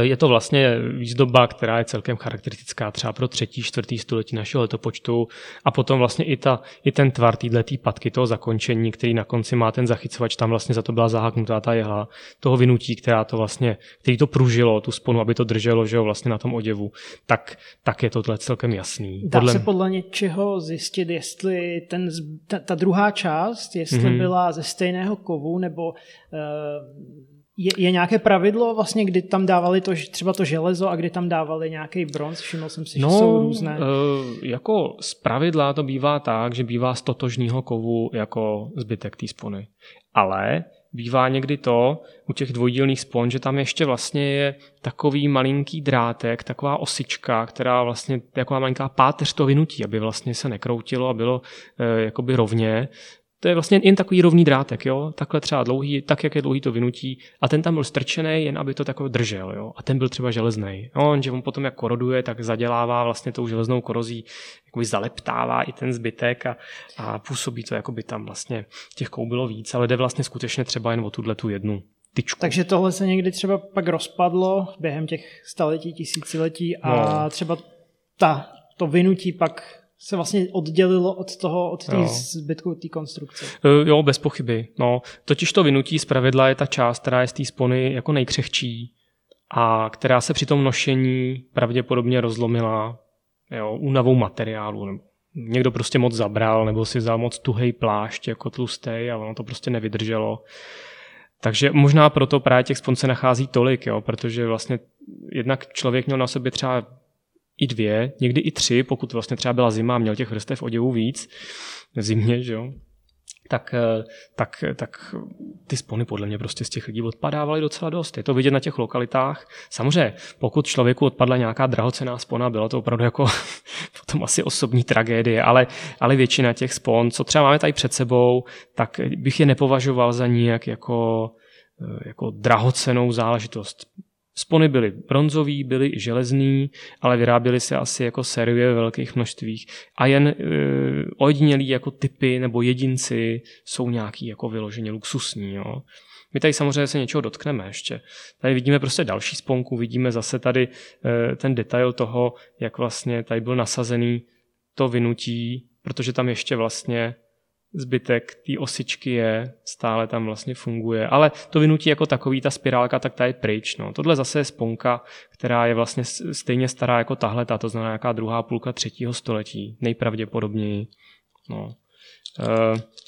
je to vlastně výzdoba, která je celkem charakteristická třeba pro třetí, čtvrtý století našeho letopočtu a potom vlastně i, ta, i ten tvar této patky, toho zakončení, který na konci má ten zachycovač, tam vlastně za to byla zaháknutá ta jehla, toho vynutí, která to vlastně, který to pružilo, tu sponu, aby to drželo, že jo, vlastně na tom oděvu, tak, tak je to celkem jasný. Dá podle... se podle něčeho zjistit, jestli ten, ta, ta druhá část, jestli mm-hmm. byla ze stejného kovu, nebo uh, je, je nějaké pravidlo vlastně, kdy tam dávali to, třeba to železo a kdy tam dávali nějaký bronz? Všiml jsem si, no, že jsou různé. Uh, jako z pravidla to bývá tak, že bývá z totožního kovu jako zbytek té spony. Ale bývá někdy to u těch dvojdílných spon, že tam ještě vlastně je takový malinký drátek, taková osička, která vlastně taková malinká páteř to vynutí, aby vlastně se nekroutilo a bylo e, jakoby rovně to je vlastně jen takový rovný drátek, jo? takhle třeba dlouhý, tak jak je dlouhý to vynutí a ten tam byl strčený, jen aby to takové držel jo? a ten byl třeba železný. No, že on potom jak koroduje, tak zadělává vlastně tou železnou korozí, jakoby zaleptává i ten zbytek a, a působí to, jako by tam vlastně těch kou bylo víc, ale jde vlastně skutečně třeba jen o tuhle tu jednu tyčku. Takže tohle se někdy třeba pak rozpadlo během těch staletí, tisíciletí a no. třeba ta, to vynutí pak se vlastně oddělilo od toho, od té zbytku té konstrukce. E, jo, bez pochyby. No, totiž to vynutí z pravidla je ta část, která je z té spony jako nejkřehčí a která se při tom nošení pravděpodobně rozlomila jo, únavou materiálu. Nebo někdo prostě moc zabral, nebo si vzal moc tuhej plášť jako tlustý a ono to prostě nevydrželo. Takže možná proto právě těch spon se nachází tolik, jo, protože vlastně jednak člověk měl na sobě třeba i dvě, někdy i tři, pokud vlastně třeba byla zima a měl těch vrstev oděvů víc, v zimě, že jo, tak, eh, tak, tak ty spony podle mě prostě z těch lidí odpadávaly docela dost. Je to vidět na těch lokalitách. Samozřejmě, pokud člověku odpadla nějaká drahocená spona, bylo to opravdu jako [LAUGHS] potom asi osobní tragédie, ale, ale většina těch spon, co třeba máme tady před sebou, tak bych je nepovažoval za nijak jako, eh, jako drahocenou záležitost. Spony byly bronzový, byly i železný, ale vyráběly se asi jako série ve velkých množstvích. A jen e, ojedinělí jako typy nebo jedinci jsou nějaký jako vyloženě luxusní. Jo. My tady samozřejmě se něčeho dotkneme ještě. Tady vidíme prostě další sponku, vidíme zase tady e, ten detail toho, jak vlastně tady byl nasazený to vynutí, protože tam ještě vlastně zbytek té osičky je, stále tam vlastně funguje. Ale to vynutí jako takový, ta spirálka, tak ta je pryč. No. Tohle zase je sponka, která je vlastně stejně stará jako tahle, to znamená nějaká druhá půlka třetího století, nejpravděpodobněji. No. E-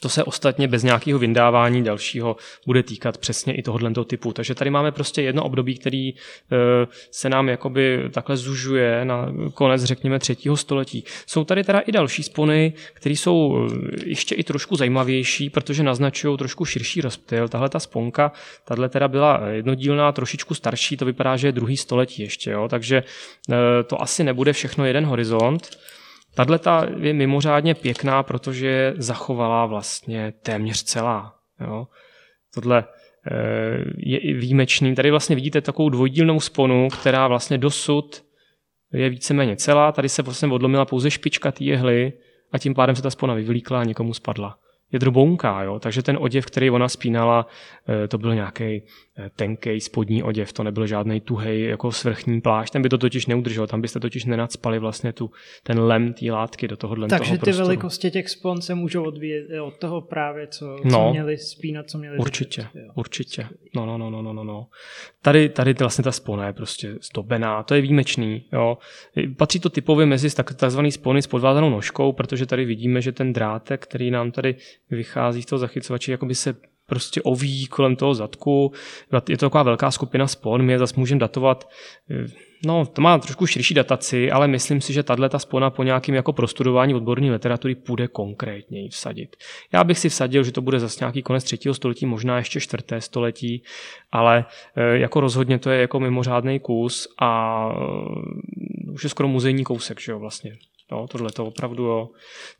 to se ostatně bez nějakého vyndávání dalšího bude týkat přesně i tohohle typu. Takže tady máme prostě jedno období, který e, se nám jakoby takhle zužuje na konec, řekněme, třetího století. Jsou tady teda i další spony, které jsou e, ještě i trošku zajímavější, protože naznačují trošku širší rozptyl. Tahle ta sponka, tahle teda byla jednodílná, trošičku starší, to vypadá, že je druhý století ještě, jo? takže e, to asi nebude všechno jeden horizont. Tahle je mimořádně pěkná, protože zachovala vlastně téměř celá. Jo. Tohle eh, je výjimečný. Tady vlastně vidíte takovou dvojdílnou sponu, která vlastně dosud je víceméně celá. Tady se vlastně odlomila pouze špička té jehly a tím pádem se ta spona vyvlíkla a někomu spadla je drobounká, jo? takže ten oděv, který ona spínala, eh, to byl nějaký eh, tenký spodní oděv, to nebyl žádný tuhej jako svrchní plášť, ten by to totiž neudržel, tam byste totiž nenacpali vlastně tu, ten lem té látky do tohohle Takže toho ty prostoru. velikosti těch spon se můžou odvíjet od toho právě, co, co no, měli spínat, co měli Určitě, držet, určitě. No, no, no, no, no, no. Tady, tady vlastně ta spona je prostě zdobená, to je výjimečný. Jo. Patří to typově mezi takzvaný spony s podvázanou nožkou, protože tady vidíme, že ten drátek, který nám tady vychází z toho zachycovače, jako by se prostě oví kolem toho zadku. Je to taková velká skupina spon, my je zase můžeme datovat eh, No, to má trošku širší dataci, ale myslím si, že tahle ta spona po nějakém jako prostudování odborné literatury půjde konkrétněji vsadit. Já bych si vsadil, že to bude zase nějaký konec třetího století, možná ještě čtvrté století, ale eh, jako rozhodně to je jako mimořádný kus a eh, už je skoro muzejní kousek, že jo, vlastně. No, tohle to opravdu jo.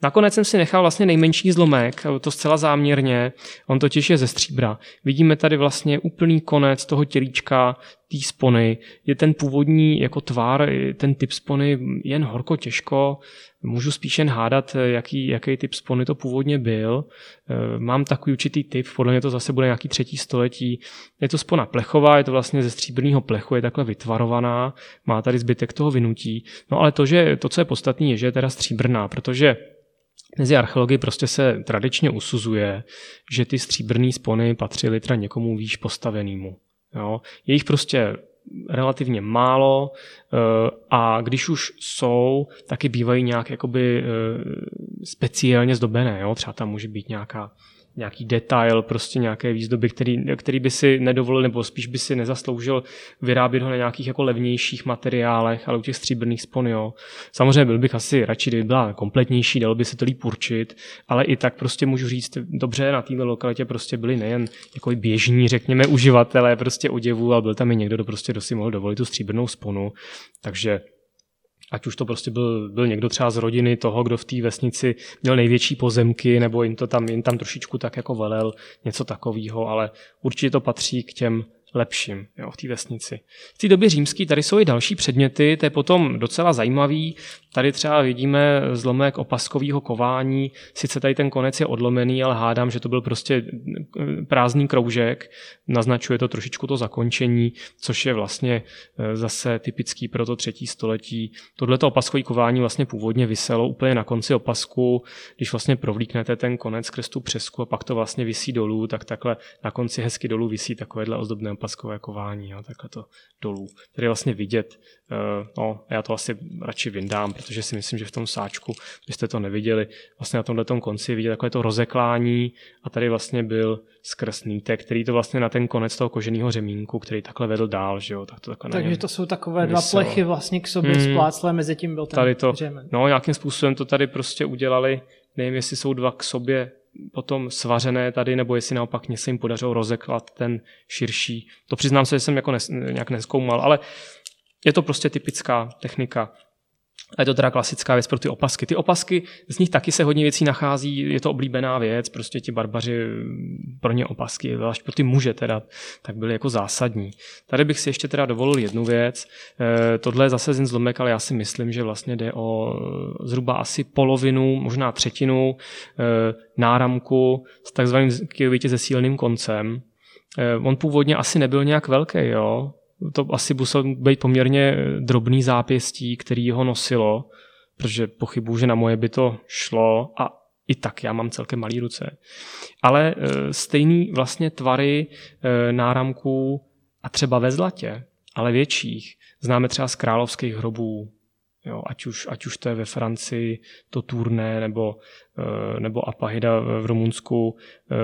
Nakonec jsem si nechal vlastně nejmenší zlomek, to zcela záměrně, on totiž je ze stříbra. Vidíme tady vlastně úplný konec toho tělíčka, té spony. Je ten původní jako tvár, ten typ spony jen horko těžko. Můžu spíš jen hádat, jaký, jaký typ spony to původně byl. E, mám takový určitý typ, podle mě to zase bude nějaký třetí století. Je to spona plechová, je to vlastně ze stříbrného plechu, je takhle vytvarovaná, má tady zbytek toho vynutí. No ale to, že to, co je podstatné, je, že je teda stříbrná, protože Mezi archeology prostě se tradičně usuzuje, že ty stříbrné spony patřily teda někomu výš postavenému. Jo. Je jich prostě relativně málo eh, a když už jsou, taky bývají nějak jakoby eh, speciálně zdobené. Jo. Třeba tam může být nějaká nějaký detail, prostě nějaké výzdoby, který, který by si nedovolil, nebo spíš by si nezasloužil vyrábět ho na nějakých jako levnějších materiálech, ale u těch stříbrných spon, jo. Samozřejmě byl bych asi radši, kdyby byla kompletnější, dalo by se to líp určit, ale i tak prostě můžu říct, dobře, na této lokalitě prostě byli nejen jako běžní, řekněme, uživatelé prostě oděvů, ale byl tam i někdo, kdo prostě si mohl dovolit tu stříbrnou sponu, takže ať už to prostě byl, byl někdo třeba z rodiny toho, kdo v té vesnici měl největší pozemky, nebo jim to tam, jim tam trošičku tak jako velel, něco takového, ale určitě to patří k těm lepším jo, v té vesnici. V té době římské tady jsou i další předměty, to je potom docela zajímavý. Tady třeba vidíme zlomek opaskového kování, sice tady ten konec je odlomený, ale hádám, že to byl prostě prázdný kroužek, naznačuje to trošičku to zakončení, což je vlastně e, zase typický pro to třetí století. Tohleto opaskové kování vlastně původně vyselo úplně na konci opasku, když vlastně provlíknete ten konec křestu přesku a pak to vlastně visí dolů, tak takhle na konci hezky dolů visí takovéhle ozdobné opaskové kování, jo, takhle to dolů. Tady je vlastně vidět, uh, no, já to asi radši vyndám, protože si myslím, že v tom sáčku byste to neviděli. Vlastně na tomhle konci vidět takové to rozeklání a tady vlastně byl skrz nítek, který to vlastně na ten konec toho koženého řemínku, který takhle vedl dál, že jo, tak to takhle Takže to jsou takové dva plechy vlastně k sobě hmm. spláclé, mezi tím byl ten tady to, řemen. No, nějakým způsobem to tady prostě udělali, nevím, jestli jsou dva k sobě potom svařené tady, nebo jestli naopak mě se jim podařilo rozeklat ten širší. To přiznám se, že jsem jako nes, nějak neskoumal, ale je to prostě typická technika a je to teda klasická věc pro ty opasky. Ty opasky, z nich taky se hodně věcí nachází, je to oblíbená věc, prostě ti barbaři, pro ně opasky, zvlášť pro ty muže teda, tak byly jako zásadní. Tady bych si ještě teda dovolil jednu věc. E, tohle je zase zen zlomek, ale já si myslím, že vlastně jde o zhruba asi polovinu, možná třetinu e, náramku s takzvaným se zesíleným koncem. On původně asi nebyl nějak velký, jo, to asi musel být poměrně drobný zápěstí, který ho nosilo, protože pochybuju, že na moje by to šlo a i tak já mám celkem malý ruce. Ale e, stejný vlastně tvary e, náramků a třeba ve zlatě, ale větších. Známe třeba z královských hrobů, Jo, ať, už, ať už to je ve Francii, to turné, nebo, eh, nebo Apahida v Rumunsku. Eh,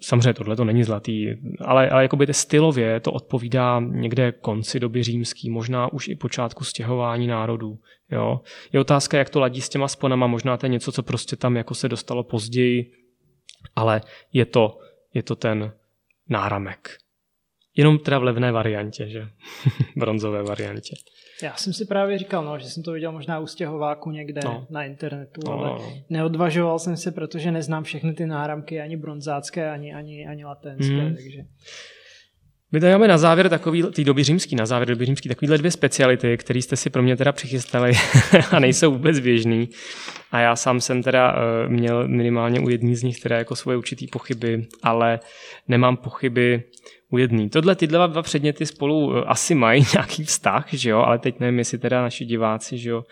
samozřejmě tohle to není zlatý, ale, ale jakoby stylově to odpovídá někde konci doby římský, možná už i počátku stěhování národů. Jo. Je otázka, jak to ladí s těma sponama, možná to je něco, co prostě tam jako se dostalo později, ale je to, je to ten náramek. Jenom teda v levné variantě, že? [LAUGHS] Bronzové variantě. Já jsem si právě říkal, no, že jsem to viděl možná u stěhováku někde no. na internetu, no, ale no, no. neodvažoval jsem se, protože neznám všechny ty náramky, ani bronzácké, ani, ani, ani latenské, mm. takže... My tady máme na závěr takový, ty doby římský, na závěr doby římský, takovýhle dvě speciality, které jste si pro mě teda přichystali [LAUGHS] a nejsou vůbec běžný. A já sám jsem teda uh, měl minimálně u jedné z nich teda jako svoje určitý pochyby, ale nemám pochyby u jedný. Tohle tyhle dva předměty spolu eh, asi mají [LAUGHS] nějaký vztah, že jo, ale teď nevím, jestli teda naši diváci, že jo,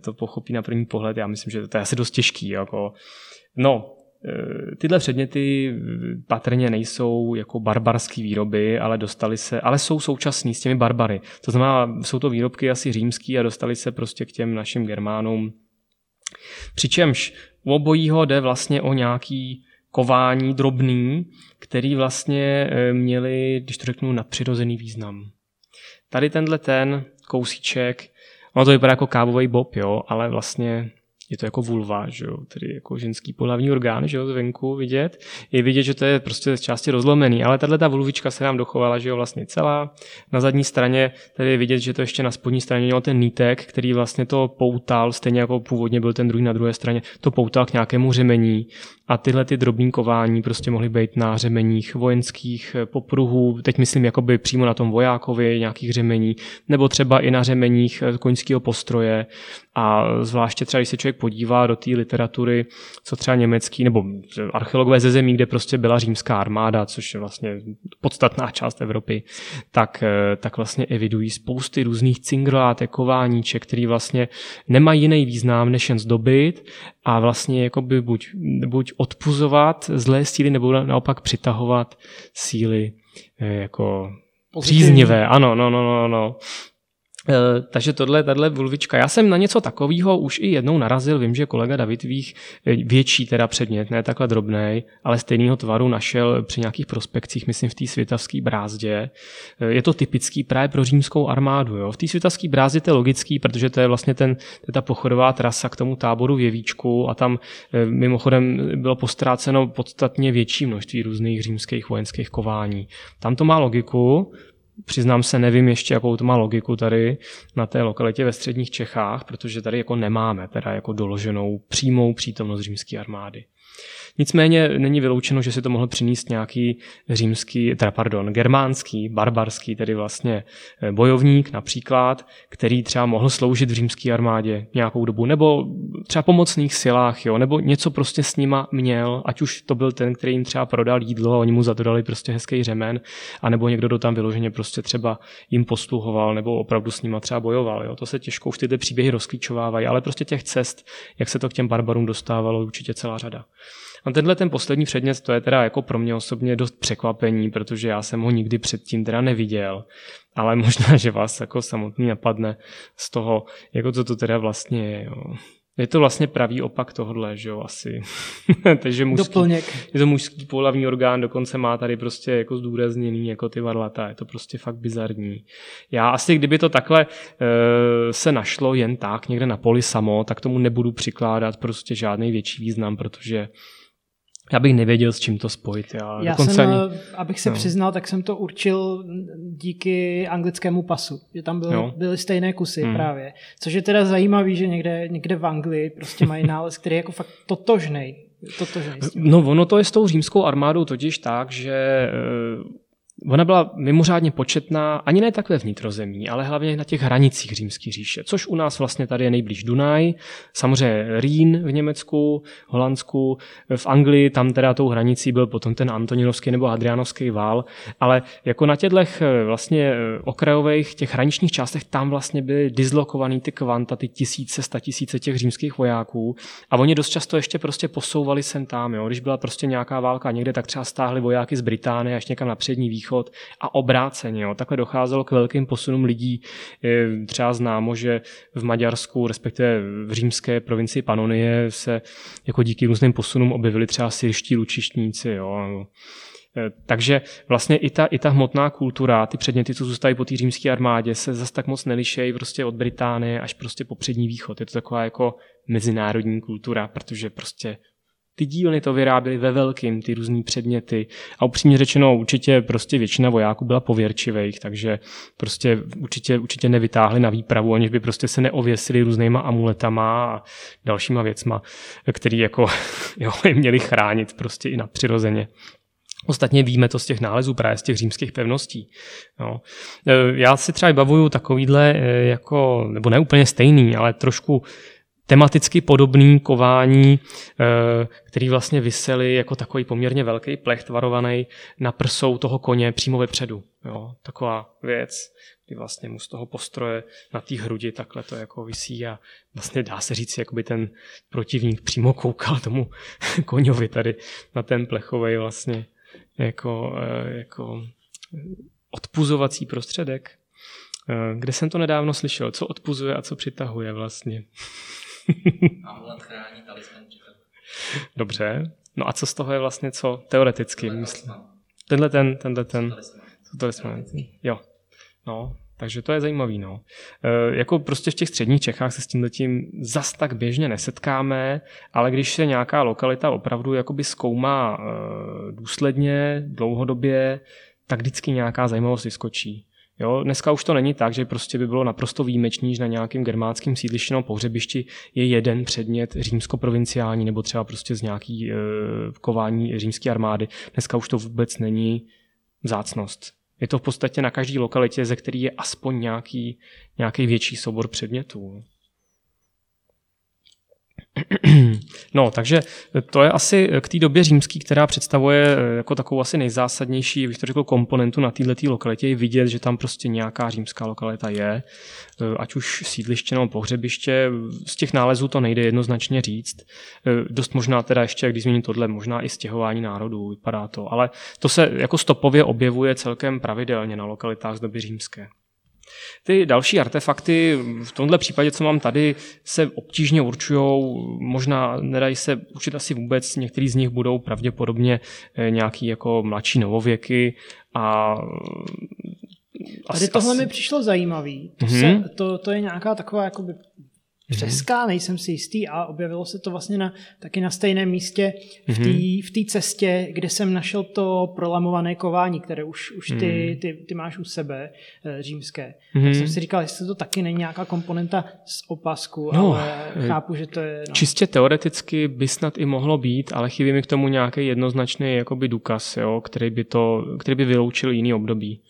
to pochopí na první pohled. Já myslím, že to je asi dost těžký. Jako. No, eh, tyhle předměty eh, patrně nejsou jako barbarské výroby, ale dostali se, ale jsou současní s těmi barbary. To znamená, jsou to výrobky asi římský a dostali se prostě k těm našim Germánům. Přičemž u obojího jde vlastně o nějaký kování drobný, který vlastně eh, měli, když to řeknu, nadpřirozený význam. Tady tenhle ten kousíček, ono to vypadá jako kávový bob, jo, ale vlastně je to jako vulva, že jo, tedy jako ženský pohlavní orgán, že jo, zvenku vidět. Je vidět, že to je prostě z části rozlomený, ale tahle ta vulvička se nám dochovala, že jo, vlastně celá. Na zadní straně tady je vidět, že to ještě na spodní straně mělo ten nítek, který vlastně to poutal, stejně jako původně byl ten druhý na druhé straně, to poutal k nějakému řemení a tyhle ty drobní kování prostě mohly být na řemeních vojenských eh, popruhů, teď myslím jakoby přímo na tom vojákovi nějakých řemení, nebo třeba i na řemeních eh, koňského postroje a zvláště třeba, když se člověk podívá do té literatury, co třeba německý, nebo archeologové ze zemí, kde prostě byla římská armáda, což je vlastně podstatná část Evropy, tak, eh, tak vlastně evidují spousty různých cingrlátek, kováníček, který vlastně nemají jiný význam, než jen zdobit a vlastně jakoby buď, buď odpuzovat zlé síly nebo naopak přitahovat síly eh, jako příznivé. Ano, no, no, no, no. Eh, takže tohle, tahle vulvička. Já jsem na něco takového už i jednou narazil. Vím, že kolega David Vích eh, větší teda předmět, ne takhle drobný, ale stejného tvaru našel při nějakých prospekcích, myslím v té světavské brázdě. Eh, je to typický právě pro římskou armádu. Jo. V té světavské brázdě to je logický, protože to je vlastně ten, to je ta pochodová trasa k tomu táboru v Jevíčku a tam mimochodem bylo postráceno podstatně větší množství různých římských vojenských kování. Tam to má logiku, Přiznám se, nevím ještě, jakou to má logiku tady na té lokalitě ve středních Čechách, protože tady jako nemáme teda jako doloženou přímou přítomnost římské armády. Nicméně není vyloučeno, že si to mohl přinést nějaký římský, teda pardon, germánský, barbarský, tedy vlastně eh, bojovník například, který třeba mohl sloužit v římské armádě nějakou dobu, nebo třeba pomocných silách, jo, nebo něco prostě s nima měl, ať už to byl ten, který jim třeba prodal jídlo a oni mu za to dali prostě hezký řemen, anebo někdo, kdo tam vyloženě prostě třeba jim posluhoval, nebo opravdu s nima třeba bojoval. Jo. To se těžko už ty příběhy rozklíčovávají, ale prostě těch cest, jak se to k těm barbarům dostávalo, určitě celá řada. A tenhle ten poslední předmět, to je teda jako pro mě osobně dost překvapení, protože já jsem ho nikdy předtím teda neviděl, ale [LAUGHS] možná, že vás jako samotný napadne z toho, jako co to teda vlastně je. Jo. Je to vlastně pravý opak tohohle, že jo, asi. [LAUGHS] Takže mužský, Doplněk. Je to mužský pohlavní orgán, dokonce má tady prostě jako zdůrazněný jako ty varlata, je to prostě fakt bizarní. Já asi, kdyby to takhle e, se našlo jen tak někde na poli samo, tak tomu nebudu přikládat prostě žádný větší význam, protože já bych nevěděl, s čím to spojit. Já, Já jsem, ani... Eh, abych se no. přiznal, tak jsem to určil díky anglickému pasu, že tam byl, byly stejné kusy hmm. právě. Což je teda zajímavý, že někde, někde v Anglii prostě mají [LAUGHS] nález, který je jako fakt totožný. totožnej no ono to je s tou římskou armádou totiž tak, že eh, Ona byla mimořádně početná, ani ne tak ve vnitrozemí, ale hlavně na těch hranicích římské říše, což u nás vlastně tady je nejblíž Dunaj, samozřejmě Rýn v Německu, Holandsku, v Anglii, tam teda tou hranicí byl potom ten Antoninovský nebo Adrianovský vál, ale jako na těchto eh, vlastně eh, okrajových, těch hraničních částech, tam vlastně byly dislokovaný ty kvanta, ty tisíce, sta tisíce těch římských vojáků a oni dost často ještě prostě posouvali sem tam, jo. když byla prostě nějaká válka někde, tak třeba stáhli vojáky z Británie až někam na přední východ východ a obráceně. Jo. Takhle docházelo k velkým posunům lidí. Třeba známo, že v Maďarsku, respektive v římské provincii Panonie se jako díky různým posunům objevili třeba syrští lučištníci. Jo. E, takže vlastně i ta, i ta hmotná kultura, ty předměty, co zůstají po té římské armádě, se zase tak moc nelišejí prostě od Británie až prostě po přední východ. Je to taková jako mezinárodní kultura, protože prostě ty dílny to vyráběly ve velkým, ty různé předměty. A upřímně řečeno, určitě prostě většina vojáků byla pověrčivých, takže prostě určitě, určitě nevytáhli na výpravu, aniž by prostě se neověsili různýma amuletama a dalšíma věcma, který jako [LAUGHS] jo, měli chránit prostě i na přirozeně. Ostatně víme to z těch nálezů právě z těch římských pevností. Jo. E, já si třeba bavuju takovýhle, e, jako, nebo ne úplně stejný, ale trošku tematicky podobný kování, eh, který vlastně vysely jako takový poměrně velký plech tvarovaný na prsou toho koně přímo vepředu. Jo, taková věc, kdy vlastně mu z toho postroje na té hrudi takhle to jako visí a vlastně dá se říct, jak by ten protivník přímo koukal tomu [LAUGHS] koňovi tady na ten plechový vlastně jako, eh, jako odpuzovací prostředek. Eh, kde jsem to nedávno slyšel? Co odpuzuje a co přitahuje vlastně? Amulet chrání, talisman Dobře. No a co z toho je vlastně co teoreticky? Myslím. Tenhle ten, tenhle ten. Talisman. Jo. No, takže to je zajímavý. No. E, jako prostě v těch středních Čechách se s tím letím zas tak běžně nesetkáme, ale když se nějaká lokalita opravdu jakoby zkoumá e, důsledně, dlouhodobě, tak vždycky nějaká zajímavost vyskočí. Jo, dneska už to není tak, že prostě by bylo naprosto výjimečný, že na nějakém germánském sídlišti nebo pohřebišti je jeden předmět římsko-provinciální nebo třeba prostě z nějaký e, kování římské armády. Dneska už to vůbec není vzácnost. Je to v podstatě na každé lokalitě, ze který je aspoň nějaký, nějaký větší soubor předmětů. No, takže to je asi k té době římský, která představuje eh, jako takovou asi nejzásadnější, bych to řekl, komponentu na této lokalitě, je vidět, že tam prostě nějaká římská lokalita je, eh, ať už sídliště nebo pohřebiště. Z těch nálezů to nejde jednoznačně říct. Eh, dost možná teda ještě, když zmíním tohle, možná i stěhování národů, vypadá to, ale to se jako stopově objevuje celkem pravidelně na lokalitách z doby římské. Ty další artefakty, v tomhle případě, co mám tady, se obtížně určují, možná nedají se určit asi vůbec, některý z nich budou pravděpodobně eh, nějaký jako mladší novověky a Tady tohle asi... mi přišlo zajímavý. To, mm-hmm. se, to, to je nějaká taková jakoby přeská, mhm. nejsem si jistý a objevilo se to vlastně na, taky na stejném místě v té v cestě, kde jsem našel to prolamované kování, které už, už ty, mhm. ty, ty máš u sebe, eh, římské. Mm. Tak jsem si říkal, jestli to taky není nějaká komponenta z opasku, no, ale eh, chápu, že to je... No. Čistě teoreticky by snad i mohlo být, ale chybí mi k tomu nějaký jednoznačný jakoby důkaz, jo, který, by to, který by vyloučil jiný období.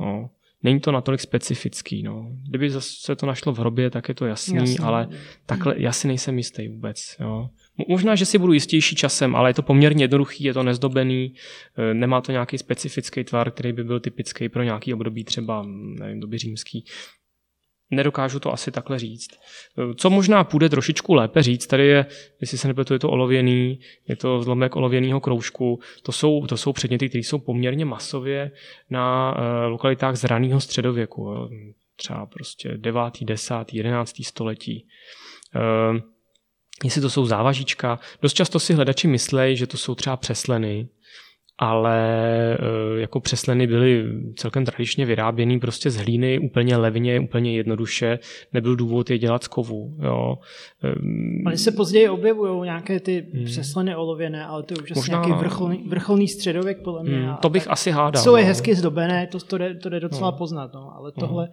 No není to natolik specifický. No. Kdyby se to našlo v hrobě, tak je to jasný, Jasný. ale takhle já si nejsem jistý vůbec. Jo. Možná, že si budu jistější časem, ale je to poměrně jednoduchý, je to nezdobený, e, nemá to nějaký specifický tvar, který by byl typický pro nějaký období třeba nevím, doby římský. Nedokážu to asi takhle říct. Co možná půjde trošičku lépe říct, tady je, jestli se nepletu, je to olověný, je to zlomek olověného kroužku, to jsou, to jsou předměty, které jsou poměrně masově na uh, lokalitách z raného středověku, třeba prostě 9., 10., 11. století. Uh, jestli to jsou závažička. Dost často si hledači myslejí, že to jsou třeba přesleny, ale e, jako přesleny byly celkem tradičně vyráběný prostě z hlíny úplně levně, úplně jednoduše. Nebyl důvod je dělat z kovu. Jo. Oni se později objevují nějaké ty hmm. přesleny olověné, ale to je už Možná, nějaký vrcholný, vrcholný středověk podle mě. Hmm, to bych asi hádal. Jsou no. hezky zdobené, to, to, jde, to jde docela no. poznat, no, ale no. tohle...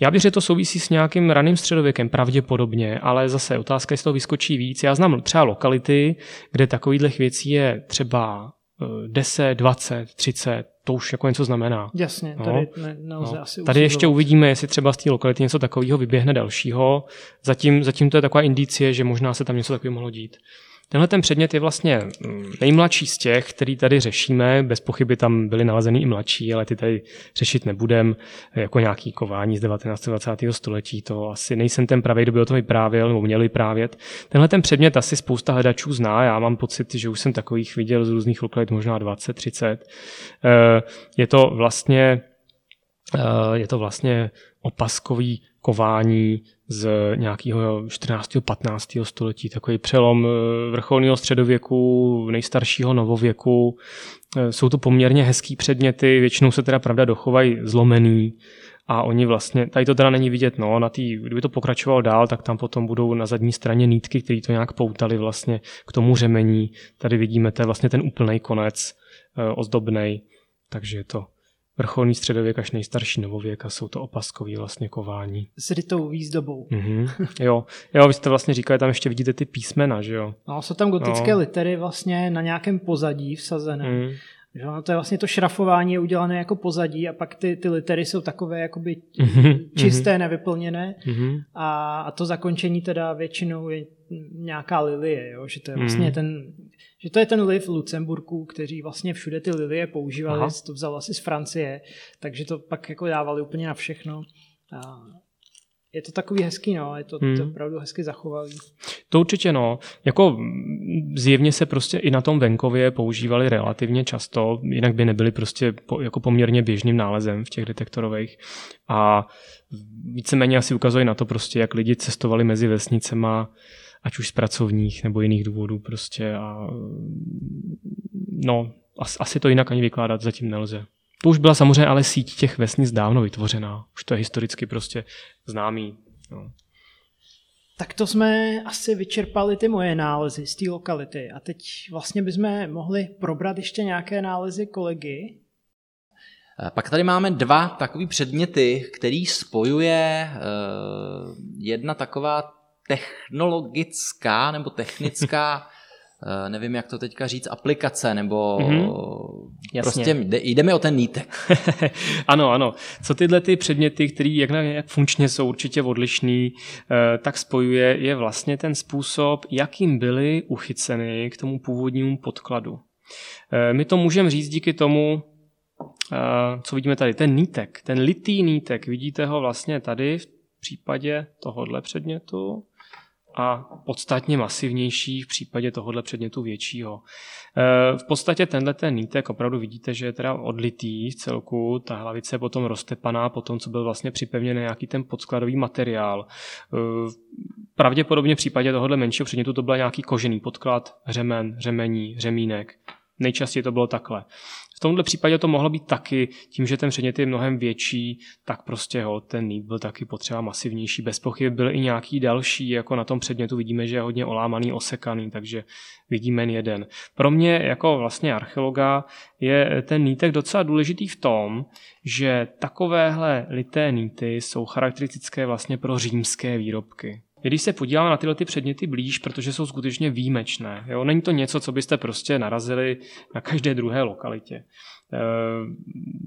Já bych, že to souvisí s nějakým raným středověkem, pravděpodobně, ale zase otázka, jestli to vyskočí víc. Já znám třeba lokality, kde takovýchhle věcí je třeba 10, 20, 30, to už jako něco znamená. Jasně, no. tady ne, nelze no. asi Tady ještě uvidíme, jestli třeba z té lokality něco takového vyběhne dalšího. Zatím, zatím to je taková indicie, že možná se tam něco takového mohlo dít. Tenhle ten předmět je vlastně mm, nejmladší z těch, který tady řešíme. Bez pochyby tam byly nalezeny i mladší, ale ty tady řešit nebudem jako nějaký kování z 19. 20. století. To asi nejsem ten pravý, kdo by o tom vyprávěl nebo měl vyprávět. Tenhle ten předmět asi spousta hledačů zná. Já mám pocit, že už jsem takových viděl z různých lokalit možná 20, 30. Eh, je to vlastně eh, je to vlastně opaskový kování z nějakého 14. 15. století, takový přelom eh, vrcholného středověku, nejstaršího novověku. Eh, jsou to poměrně hezký předměty, většinou se teda pravda dochovají zlomený a oni vlastně, tady to teda není vidět, no, na tý, kdyby to pokračovalo dál, tak tam potom budou na zadní straně nítky, které to nějak poutali vlastně k tomu řemení. Tady vidíme, to je vlastně ten úplný konec eh, ozdobný, takže je to vrcholný středověk až nejstarší novověk a jsou to opaskový vlastně kování. S rytou výzdobou. Mm-hmm. [LAUGHS] Jo. jo, vy jste vlastně říkali, tam ještě vidíte ty písmena, že jo? No, jsou tam gotické no. litery vlastně na nějakém pozadí vsazené. Mm. Že ono to je vlastně to šrafování je udělané jako pozadí a pak ty, ty litery jsou takové jakoby mm-hmm. čisté, nevyplněné mm-hmm. a, a to zakončení teda většinou je nějaká lilie, jo? že to je vlastně ten že to je ten liv Lucemburku, kteří vlastně všude ty lilie používali, Aha. to vzal asi z Francie, takže to pak jako dávali úplně na všechno. A je to takový hezký, no, je to, hmm. to opravdu hezky zachovalý. To určitě no, jako zjevně se prostě i na tom venkově používali relativně často, jinak by nebyly prostě po, jako poměrně běžným nálezem v těch detektorových a víceméně asi ukazuje na to prostě, jak lidi cestovali mezi vesnicema, ať už z pracovních nebo jiných důvodů prostě a no, asi to jinak ani vykládat zatím nelze. To už byla samozřejmě ale síť těch vesnic dávno vytvořená. Už to je historicky prostě známý. No. Tak to jsme asi vyčerpali ty moje nálezy z té lokality. A teď vlastně bychom mohli probrat ještě nějaké nálezy kolegy. Pak tady máme dva takové předměty, který spojuje uh, jedna taková technologická nebo technická, eh, [LAUGHS] nevím, jak to teďka říct, aplikace, nebo mm-hmm. prostě jde, mi o ten nítek. [LAUGHS] ano, ano. Co tyhle ty předměty, které jak, jak funkčně jsou určitě odlišný, eh, tak spojuje, je vlastně ten způsob, jakým byly uchyceny k tomu původnímu podkladu. Eh, my to můžeme říct díky tomu, co vidíme tady, ten nítek, ten litý nítek, vidíte ho vlastně tady v případě tohohle předmětu a podstatně masivnější v případě tohohle předmětu většího. E, v podstatě tenhle ten nítek opravdu vidíte, že je teda odlitý v celku, ta hlavice je potom roztepaná po tom, co byl vlastně připevněn nějaký ten podskladový materiál. E, pravděpodobně v případě tohohle menšího předmětu to byl nějaký kožený podklad, řemen, řemení, řemínek. Nejčastěji to bylo takhle. V tomhle případě to mohlo být taky, tím, že ten předmět je mnohem větší, tak prostě ho, ten nít byl taky potřeba masivnější. Bez pochyby byl i nějaký další, jako na tom předmětu vidíme, že je hodně olámaný, osekaný, takže vidíme jen jeden. Pro mě jako vlastně archeologa je ten nítek docela důležitý v tom, že takovéhle lité níty jsou charakteristické vlastně pro římské výrobky. Když se podíváme na tyhle ty předměty blíž, protože jsou skutečně výjimečné. Jo? Není to něco, co byste prostě narazili na každé druhé lokalitě. Eh,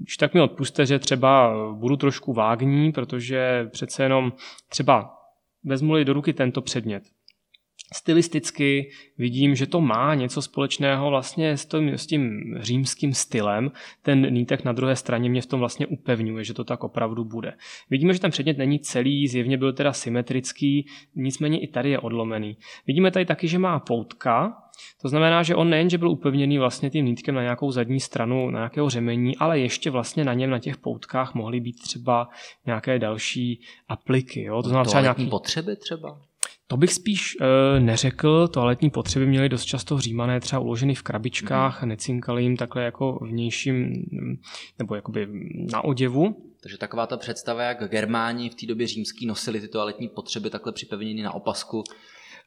když tak mi odpuste, že třeba budu trošku vágní, protože přece jenom třeba vezmu do ruky tento předmět, stylisticky vidím, že to má něco společného vlastně s tím, s tím římským stylem. Ten nítek na druhé straně mě v tom vlastně upevňuje, že to tak opravdu bude. Vidíme, že ten předmět není celý, zjevně byl teda symetrický, nicméně i tady je odlomený. Vidíme tady taky, že má poutka, to znamená, že on nejen, že byl upevněný vlastně tím nítkem na nějakou zadní stranu, na nějakého řemení, ale ještě vlastně na něm, na těch poutkách mohly být třeba nějaké další apliky. Jo? To znamená třeba nějaké potřeby třeba? To bych spíš e, neřekl, toaletní potřeby měly dost často římané třeba uloženy v krabičkách, mm. necinkali jim takhle jako vnějším, nebo jakoby na oděvu. Takže taková ta představa, jak Germáni v té době římský nosili ty toaletní potřeby takhle připevněny na opasku,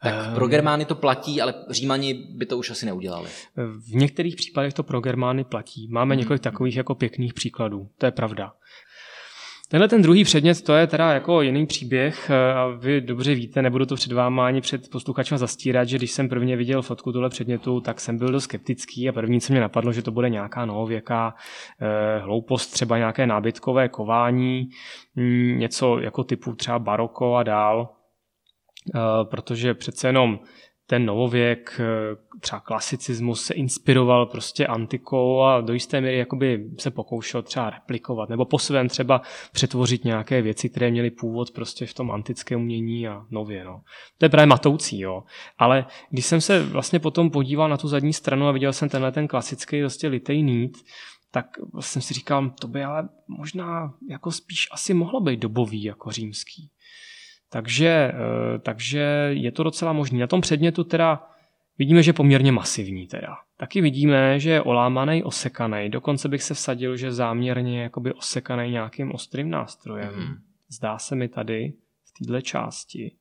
tak pro Germány to platí, ale Římani by to už asi neudělali. V některých případech to pro Germány platí. Máme mm. několik takových jako pěkných příkladů, to je pravda. Tenhle ten druhý předmět, to je teda jako jiný příběh eh, a vy dobře víte, nebudu to před váma ani před posluchačem zastírat, že když jsem prvně viděl fotku tohle předmětu, tak jsem byl dost skeptický a první, co mě napadlo, že to bude nějaká novověká eh, hloupost, třeba nějaké nábytkové kování, hm, něco jako typu třeba baroko a dál, eh, protože přece jenom ten novověk, eh, třeba klasicismus se inspiroval prostě antikou a do jisté míry jakoby se pokoušel třeba replikovat nebo po svém třeba přetvořit nějaké věci, které měly původ prostě v tom antickém umění a nově. No. To je právě matoucí, jo. Ale když jsem se vlastně potom podíval na tu zadní stranu a viděl jsem tenhle ten klasický prostě litej nít, tak jsem si říkal, to by ale možná jako spíš asi mohlo být dobový jako římský. Takže, eh, takže je to docela možné. Na tom předmětu teda vidíme, že je poměrně masivní teda. Taky vidíme, že je olámaný, osekaný. Dokonce bych se vsadil, že záměrně jakoby osekaný nějakým ostrým nástrojem. Mm. Zdá se mi tady v této části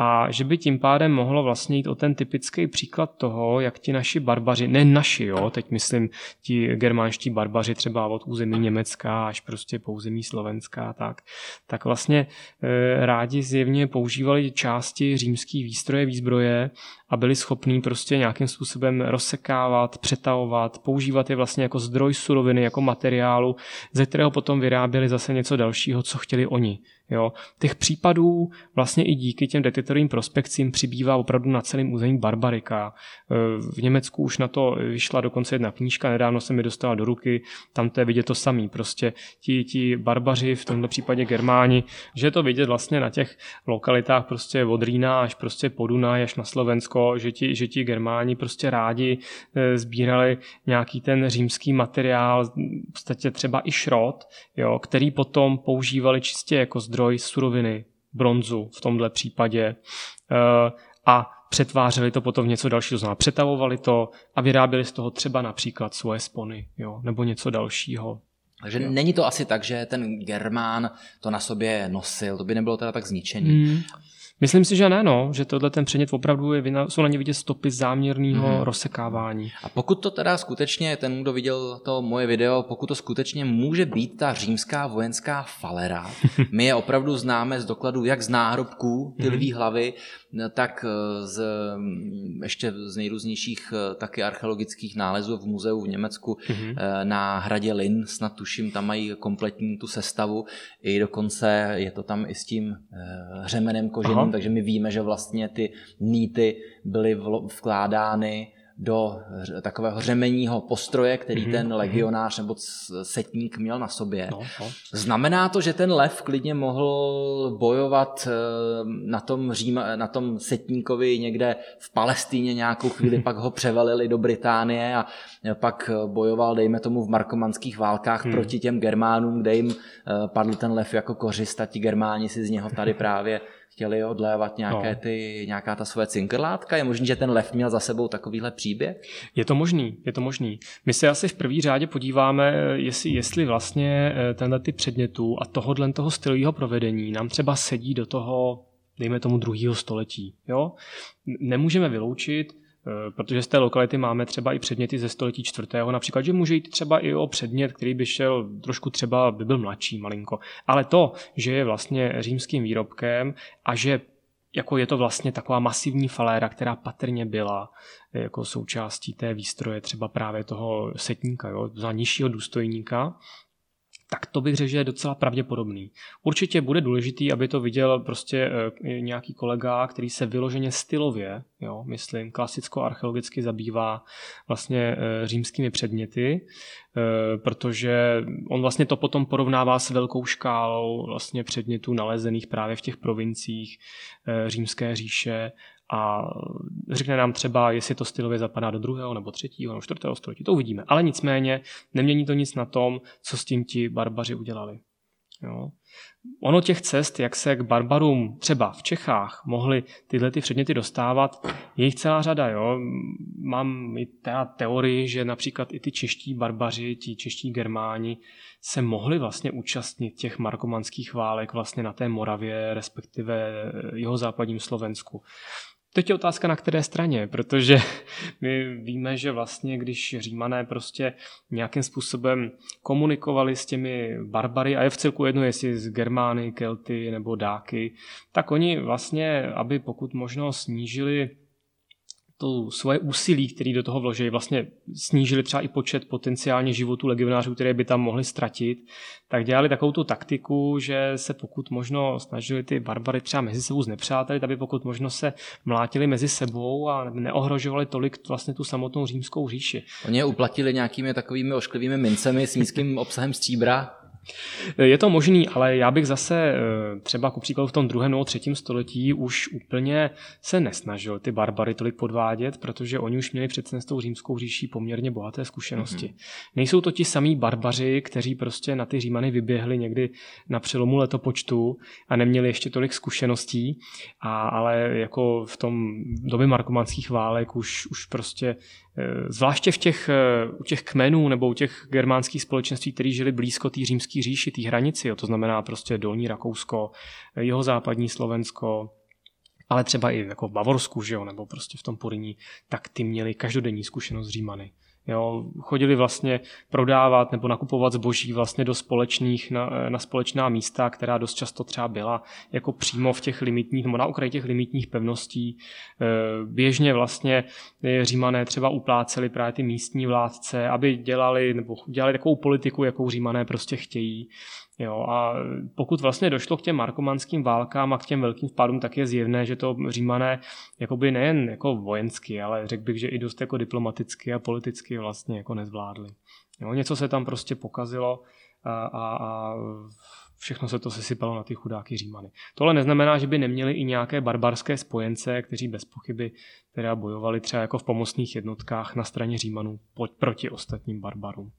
a že by tím pádem mohlo vlastně jít o ten typický příklad toho, jak ti naši barbaři, ne naši, jo, teď myslím ti germánští barbaři třeba od území Německa až prostě po území Slovenská, tak, tak vlastně e, rádi zjevně používali části římský výstroje, výzbroje a byli schopní prostě nějakým způsobem rozsekávat, přetavovat, používat je vlastně jako zdroj suroviny, jako materiálu, ze kterého potom vyráběli zase něco dalšího, co chtěli oni. Jo. Těch případů vlastně i díky těm detektorovým prospekcím přibývá opravdu na celém území barbarika. E, v Německu už na to vyšla dokonce jedna knížka, nedávno se mi dostala do ruky, tam to je vidět to samý. Prostě ti, ti barbaři, v tomto případě Germáni, že to vidět vlastně na těch lokalitách prostě od Rýna až prostě po Dunaj až na Slovensko, že ti, že ti Germáni prostě rádi e, sbírali nějaký ten římský materiál, v podstatě třeba i šrot, jo, který potom používali čistě jako zdroj zdroj suroviny, bronzu v tomhle případě eh, a přetvářeli to potom v něco dalšího, znamená přetavovali to a vyráběli z toho třeba například svoje spony, jo, nebo něco dalšího. Takže jo. není to asi tak, že ten Germán to na sobě nosil, to by nebylo teda tak zničený. Hmm. Myslím si, že ne, no, že tohle ten předmět opravdu je, jsou na ně vidět stopy záměrného mm. rozsekávání. A pokud to teda skutečně, ten, kdo viděl to moje video, pokud to skutečně může být ta římská vojenská falera, [LAUGHS] my je opravdu známe z dokladů jak z náhrobků, ty mm. lví hlavy, tak eh, z, mm, ještě z nejrůznějších eh, taky archeologických nálezů v muzeu v Německu mm-hmm. na hradě Lin, snad tuším, tam mají kompletní tu sestavu, i dokonce je to tam i s tím řemenem koženým, takže my víme, že vlastně ty níty byly vkládány do takového řemenního postroje, který mm-hmm. ten legionář nebo setník měl na sobě. No, no. Znamená to, že ten lev klidně mohl bojovat eh, na tom, Řím, na tom setníkovi někde v Palestíně nějakou chvíli, pak ho převalili do Británie a pak bojoval, dejme tomu, v markomanských válkách hmm. proti těm Germánům, kde jim eh, padl ten lev jako kořist a ti Germáni si z něho tady právě chtěli odlévat nějaké no. ty, nějaká ta svoje cinkrlátka? Je možný, že ten lev měl za sebou takovýhle příběh? Je to možný, je to možný. My se asi v první řádě podíváme, jestli, jestli vlastně eh, tenhle ty předmětů a tohohle toho stylového provedení nám třeba sedí do toho, dejme tomu, druhého století. Jo? Nemůžeme vyloučit, protože z té lokality máme třeba i předměty ze století čtvrtého, například, že může jít třeba i o předmět, který by šel trošku třeba, by byl mladší malinko. Ale to, že je vlastně římským výrobkem a že jako je to vlastně taková masivní faléra, která patrně byla eh, jako součástí té výstroje třeba právě toho setníka, jo, za nižšího důstojníka, tak to bych řekl, že je docela pravděpodobný. Určitě bude důležitý, aby to viděl prostě e, nějaký kolega, který se vyloženě stylově, jo, myslím, klasicko-archeologicky zabývá vlastně e, římskými předměty, e, protože on vlastně to potom porovnává s velkou škálou vlastně předmětů nalezených právě v těch provinciích římské říše a řekne nám třeba, jestli to stylově zapadá do druhého nebo třetího nebo čtvrtého století. To uvidíme. Ale nicméně nemění to nic na tom, co s tím ti barbaři udělali. Jo. Ono těch cest, jak se k barbarům třeba v Čechách mohly tyhle ty předměty dostávat, je jich celá řada. Jo. Mám i teda teorii, že například i ty čeští barbaři, ti čeští germáni se mohli vlastně účastnit těch markomanských válek vlastně na té Moravě, respektive jeho západním Slovensku. Teď je otázka na které straně, protože [LAUGHS] my víme, že vlastně když římané prostě nějakým způsobem komunikovali s těmi barbary, a je v celku jedno, jestli z Germány, Kelty nebo Dáky, tak oni vlastně, aby pokud možno snížili to svoje úsilí, který do toho vložili, vlastně snížili třeba i počet potenciálně životů legionářů, které by tam mohli ztratit, tak dělali takovou tu taktiku, že se pokud možno snažili ty barbary třeba mezi sebou znepřátelit, aby pokud možno se mlátili mezi sebou a neohrožovali tolik vlastně tu samotnou římskou říši. Oni je uplatili nějakými takovými ošklivými mincemi s nízkým obsahem stříbra je to možný, ale já bych zase eh, třeba ku příkladu v tom druhém nebo třetím století už úplně se nesnažil ty barbary tolik podvádět, protože oni už měli přece s tou římskou říší poměrně bohaté zkušenosti. Mm-hmm. Nejsou to ti samí barbaři, kteří prostě na ty římany vyběhli někdy na přelomu letopočtu a neměli ještě tolik zkušeností, a, ale jako v tom době markomanských válek už, už prostě zvláště v těch, eh, u těch kmenů nebo u těch germánských společenství, které žili blízko té římské říši, té hranici, jo, to znamená prostě dolní Rakousko, eh, jeho západní Slovensko, ale třeba i jako v Bavorsku, že jo, nebo prostě v tom Poriní, tak ty měli každodenní zkušenost s Římany. Jo, chodili vlastně prodávat nebo nakupovat zboží vlastně do společných, na, na společná místa, která dost často třeba byla jako přímo v těch limitních, nebo na okraji těch limitních pevností. E, běžně vlastně římané třeba upláceli právě ty místní vládce, aby dělali, nebo dělali takovou politiku, jakou římané prostě chtějí. Jo, a pokud vlastně došlo k těm markomanským válkám a k těm velkým vpadům, tak je zjevné, že to římané jakoby nejen jako vojensky, ale řekl bych, že i dost jako diplomaticky a politicky vlastně jako nezvládli. Jo, něco se tam prostě pokazilo a, a, a všechno se to sesypalo na ty chudáky Římany. Tohle neznamená, že by neměli i nějaké barbarské spojence, kteří bez pochyby teda bojovali třeba jako v pomocných jednotkách na straně Římanů proti ostatním barbarům.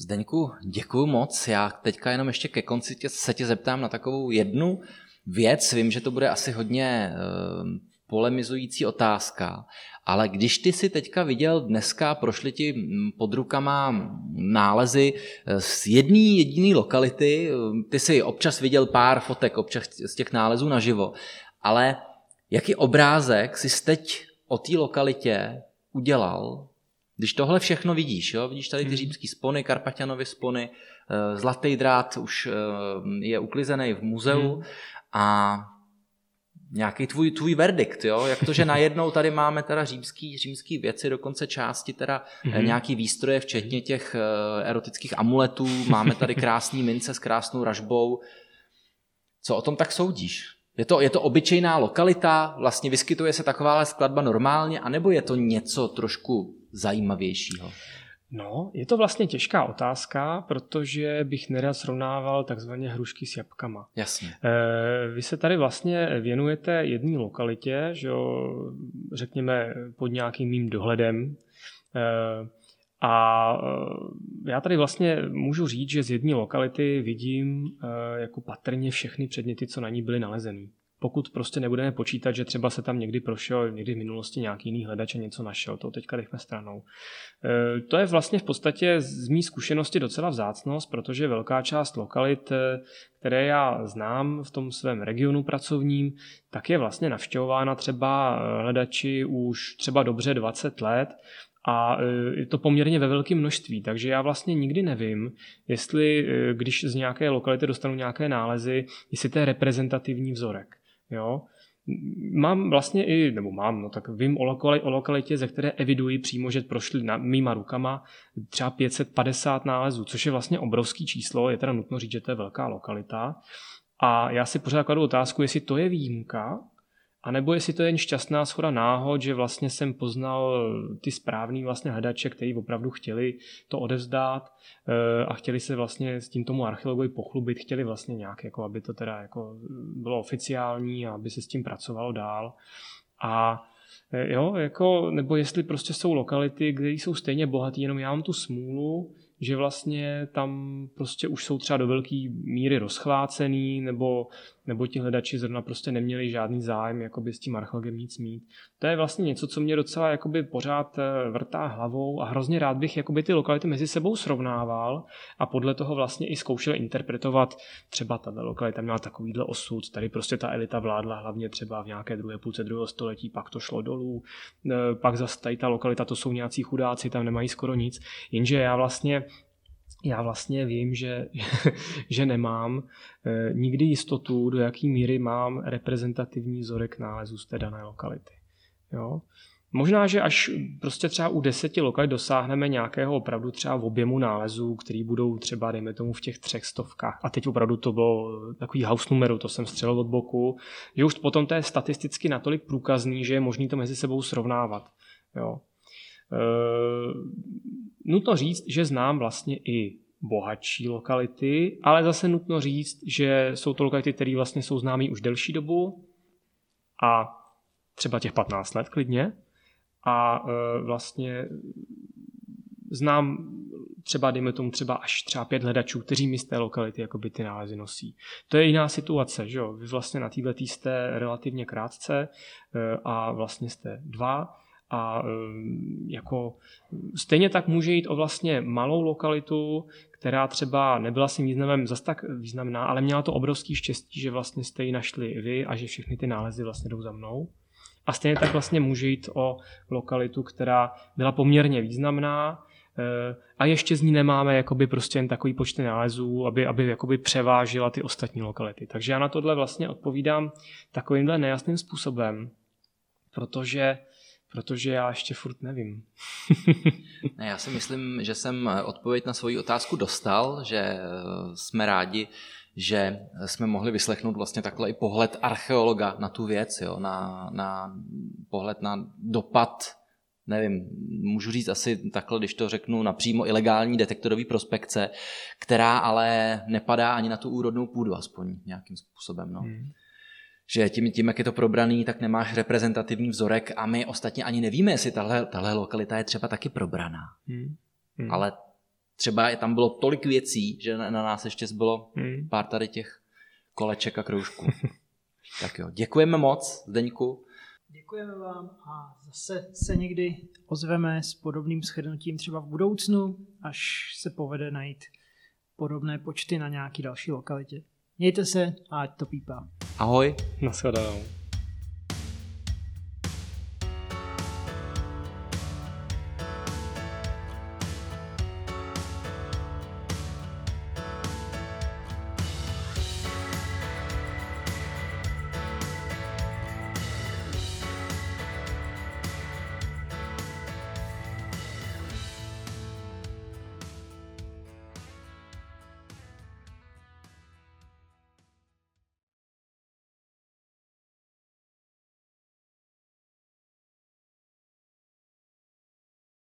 Zdeňku, děkuji moc. Já teďka jenom ještě ke konci tě, se tě zeptám na takovou jednu věc. Vím, že to bude asi hodně e, polemizující otázka, ale když ty si teďka viděl dneska, prošli ti pod rukama nálezy eh, z jedné jediné lokality, eh, ty si občas viděl pár fotek občas z těch nálezů naživo, ale jaký obrázek jsi teď o té lokalitě udělal když tohle všechno vidíš, jo, vidíš tady ty hmm. římský spony, Karpatianovy spony, eh, zlatý drát už eh, je uklizený v muzeu hmm. a nějaký tvůj, tvůj verdikt, jo? jak to, že [LAUGHS] najednou tady máme teda římský, římský věci, dokonce části teda mm-hmm. nějaký výstroje, včetně těch erotických amuletů, máme tady krásný mince s krásnou ražbou. Co o tom tak soudíš? Je to, je to obyčejná lokalita, vlastně vyskytuje se taková skladba normálně, anebo je to něco trošku zajímavějšího? No, je to vlastně těžká otázka, protože bych nerad srovnával takzvaně hrušky s jabkama. Jasně. E, vy se tady vlastně věnujete jedné lokalitě, že jo, řekněme pod nějakým mým dohledem. E, a já tady vlastně můžu říct, že z jedné lokality vidím jako patrně všechny předměty, co na ní byly nalezeny pokud prostě nebudeme počítat, že třeba se tam někdy prošel, někdy v minulosti nějaký jiný hledač a něco našel, to teďka nechme stranou. E, to je vlastně v podstatě z mý zkušenosti docela vzácnost, protože velká část lokalit, e, které já znám v tom svém regionu pracovním, tak je vlastně navštěvována třeba hledači už třeba dobře 20 let a e, je to poměrně ve velkém množství, takže já vlastně nikdy nevím, jestli když z nějaké lokality dostanu nějaké nálezy, jestli to je reprezentativní vzorek. Jo? Mám vlastně i, nebo mám, no tak vím o, lokali, o lokalitě, ze které eviduji přímo, že prošli na, mýma rukama třeba 550 nálezů, což je vlastně obrovský číslo, je teda nutno říct, že to je velká lokalita. A já si pořád kladu otázku, jestli to je výjimka, a nebo jestli to je jen šťastná schoda náhod, že vlastně jsem poznal ty správný vlastně hledače, kteří opravdu chtěli to odevzdát eh, a chtěli se vlastně s tím tomu archeologovi pochlubit, chtěli vlastně nějak, jako aby to teda jako bylo oficiální a aby se s tím pracovalo dál. A eh, jo, jako, nebo jestli prostě jsou lokality, kde jsou stejně bohatý, jenom já mám tu smůlu, že vlastně tam prostě už jsou třeba do velké míry rozchvácený, nebo, nebo ti hledači zrovna prostě neměli žádný zájem jakoby s tím archeologem nic mít. To je vlastně něco, co mě docela jakoby pořád eh, vrtá hlavou a hrozně rád bych jakoby ty lokality mezi sebou srovnával a podle toho vlastně i zkoušel interpretovat třeba tato lokalita měla takovýhle osud, tady prostě ta elita vládla hlavně třeba v nějaké druhé půlce druhého století, pak to šlo dolů, eh, pak zase tady ta lokalita, to jsou nějací chudáci, tam nemají skoro nic, jenže já vlastně já vlastně vím, že, [LAUGHS] že nemám e, nikdy jistotu, do jaký míry mám reprezentativní vzorek nálezů z té dané lokality. Jo? Možná, že až prostě třeba u deseti lokalit dosáhneme nějakého opravdu třeba v objemu nálezů, který budou třeba, dejme tomu, v těch třech stovkách. A teď opravdu to bylo takový house numeru, to jsem střelil od boku, že už potom to je statisticky natolik průkazný, že je možný to mezi sebou srovnávat. Jo. E, nutno říct, že znám vlastně i bohatší lokality, ale zase nutno říct, že jsou to lokality, které vlastně jsou známé už delší dobu a třeba těch 15 let klidně a e, vlastně znám třeba, dejme tomu, třeba až třeba pět hledačů, kteří mi z té lokality jakoby ty nálezy nosí. To je jiná situace, že jo? Vy vlastně na této jste relativně krátce e, a vlastně jste dva a jako stejně tak může jít o vlastně malou lokalitu, která třeba nebyla si významem zas tak významná, ale měla to obrovský štěstí, že vlastně jste ji našli vy a že všechny ty nálezy vlastně jdou za mnou. A stejně tak vlastně může jít o lokalitu, která byla poměrně významná, eh, a ještě z ní nemáme jakoby prostě jen takový počty nálezů, aby, aby jakoby převážila ty ostatní lokality. Takže já na tohle vlastně odpovídám takovýmhle nejasným způsobem, protože protože já ještě furt nevím. [LAUGHS] ne, já si myslím, že jsem odpověď na svoji otázku dostal, že eh, jsme rádi, že jsme mohli vyslechnout vlastně takhle i pohled archeologa na tu věc, jo, na, na pohled na dopad, nevím, můžu říct asi takhle, když to řeknu, napřímo ilegální detektorový prospekce, která ale nepadá ani na tu úrodnou půdu, aspoň nějakým způsobem. No. Hmm že tím, tím, jak je to probraný, tak nemáš reprezentativní vzorek a my ostatně ani nevíme, jestli tahle, tahle lokalita je třeba taky probraná. Hmm. Hmm. Ale třeba tam bylo tolik věcí, že na, na nás ještě zbylo hmm. pár tady těch koleček a kroužků. [LAUGHS] tak jo, děkujeme moc, Zdeňku. Děkujeme vám a zase se někdy ozveme s podobným shrnutím třeba v budoucnu, až se povede najít podobné počty na nějaký další lokalitě. Mějte se a ať to pípá. Ahoj. Naschledanou.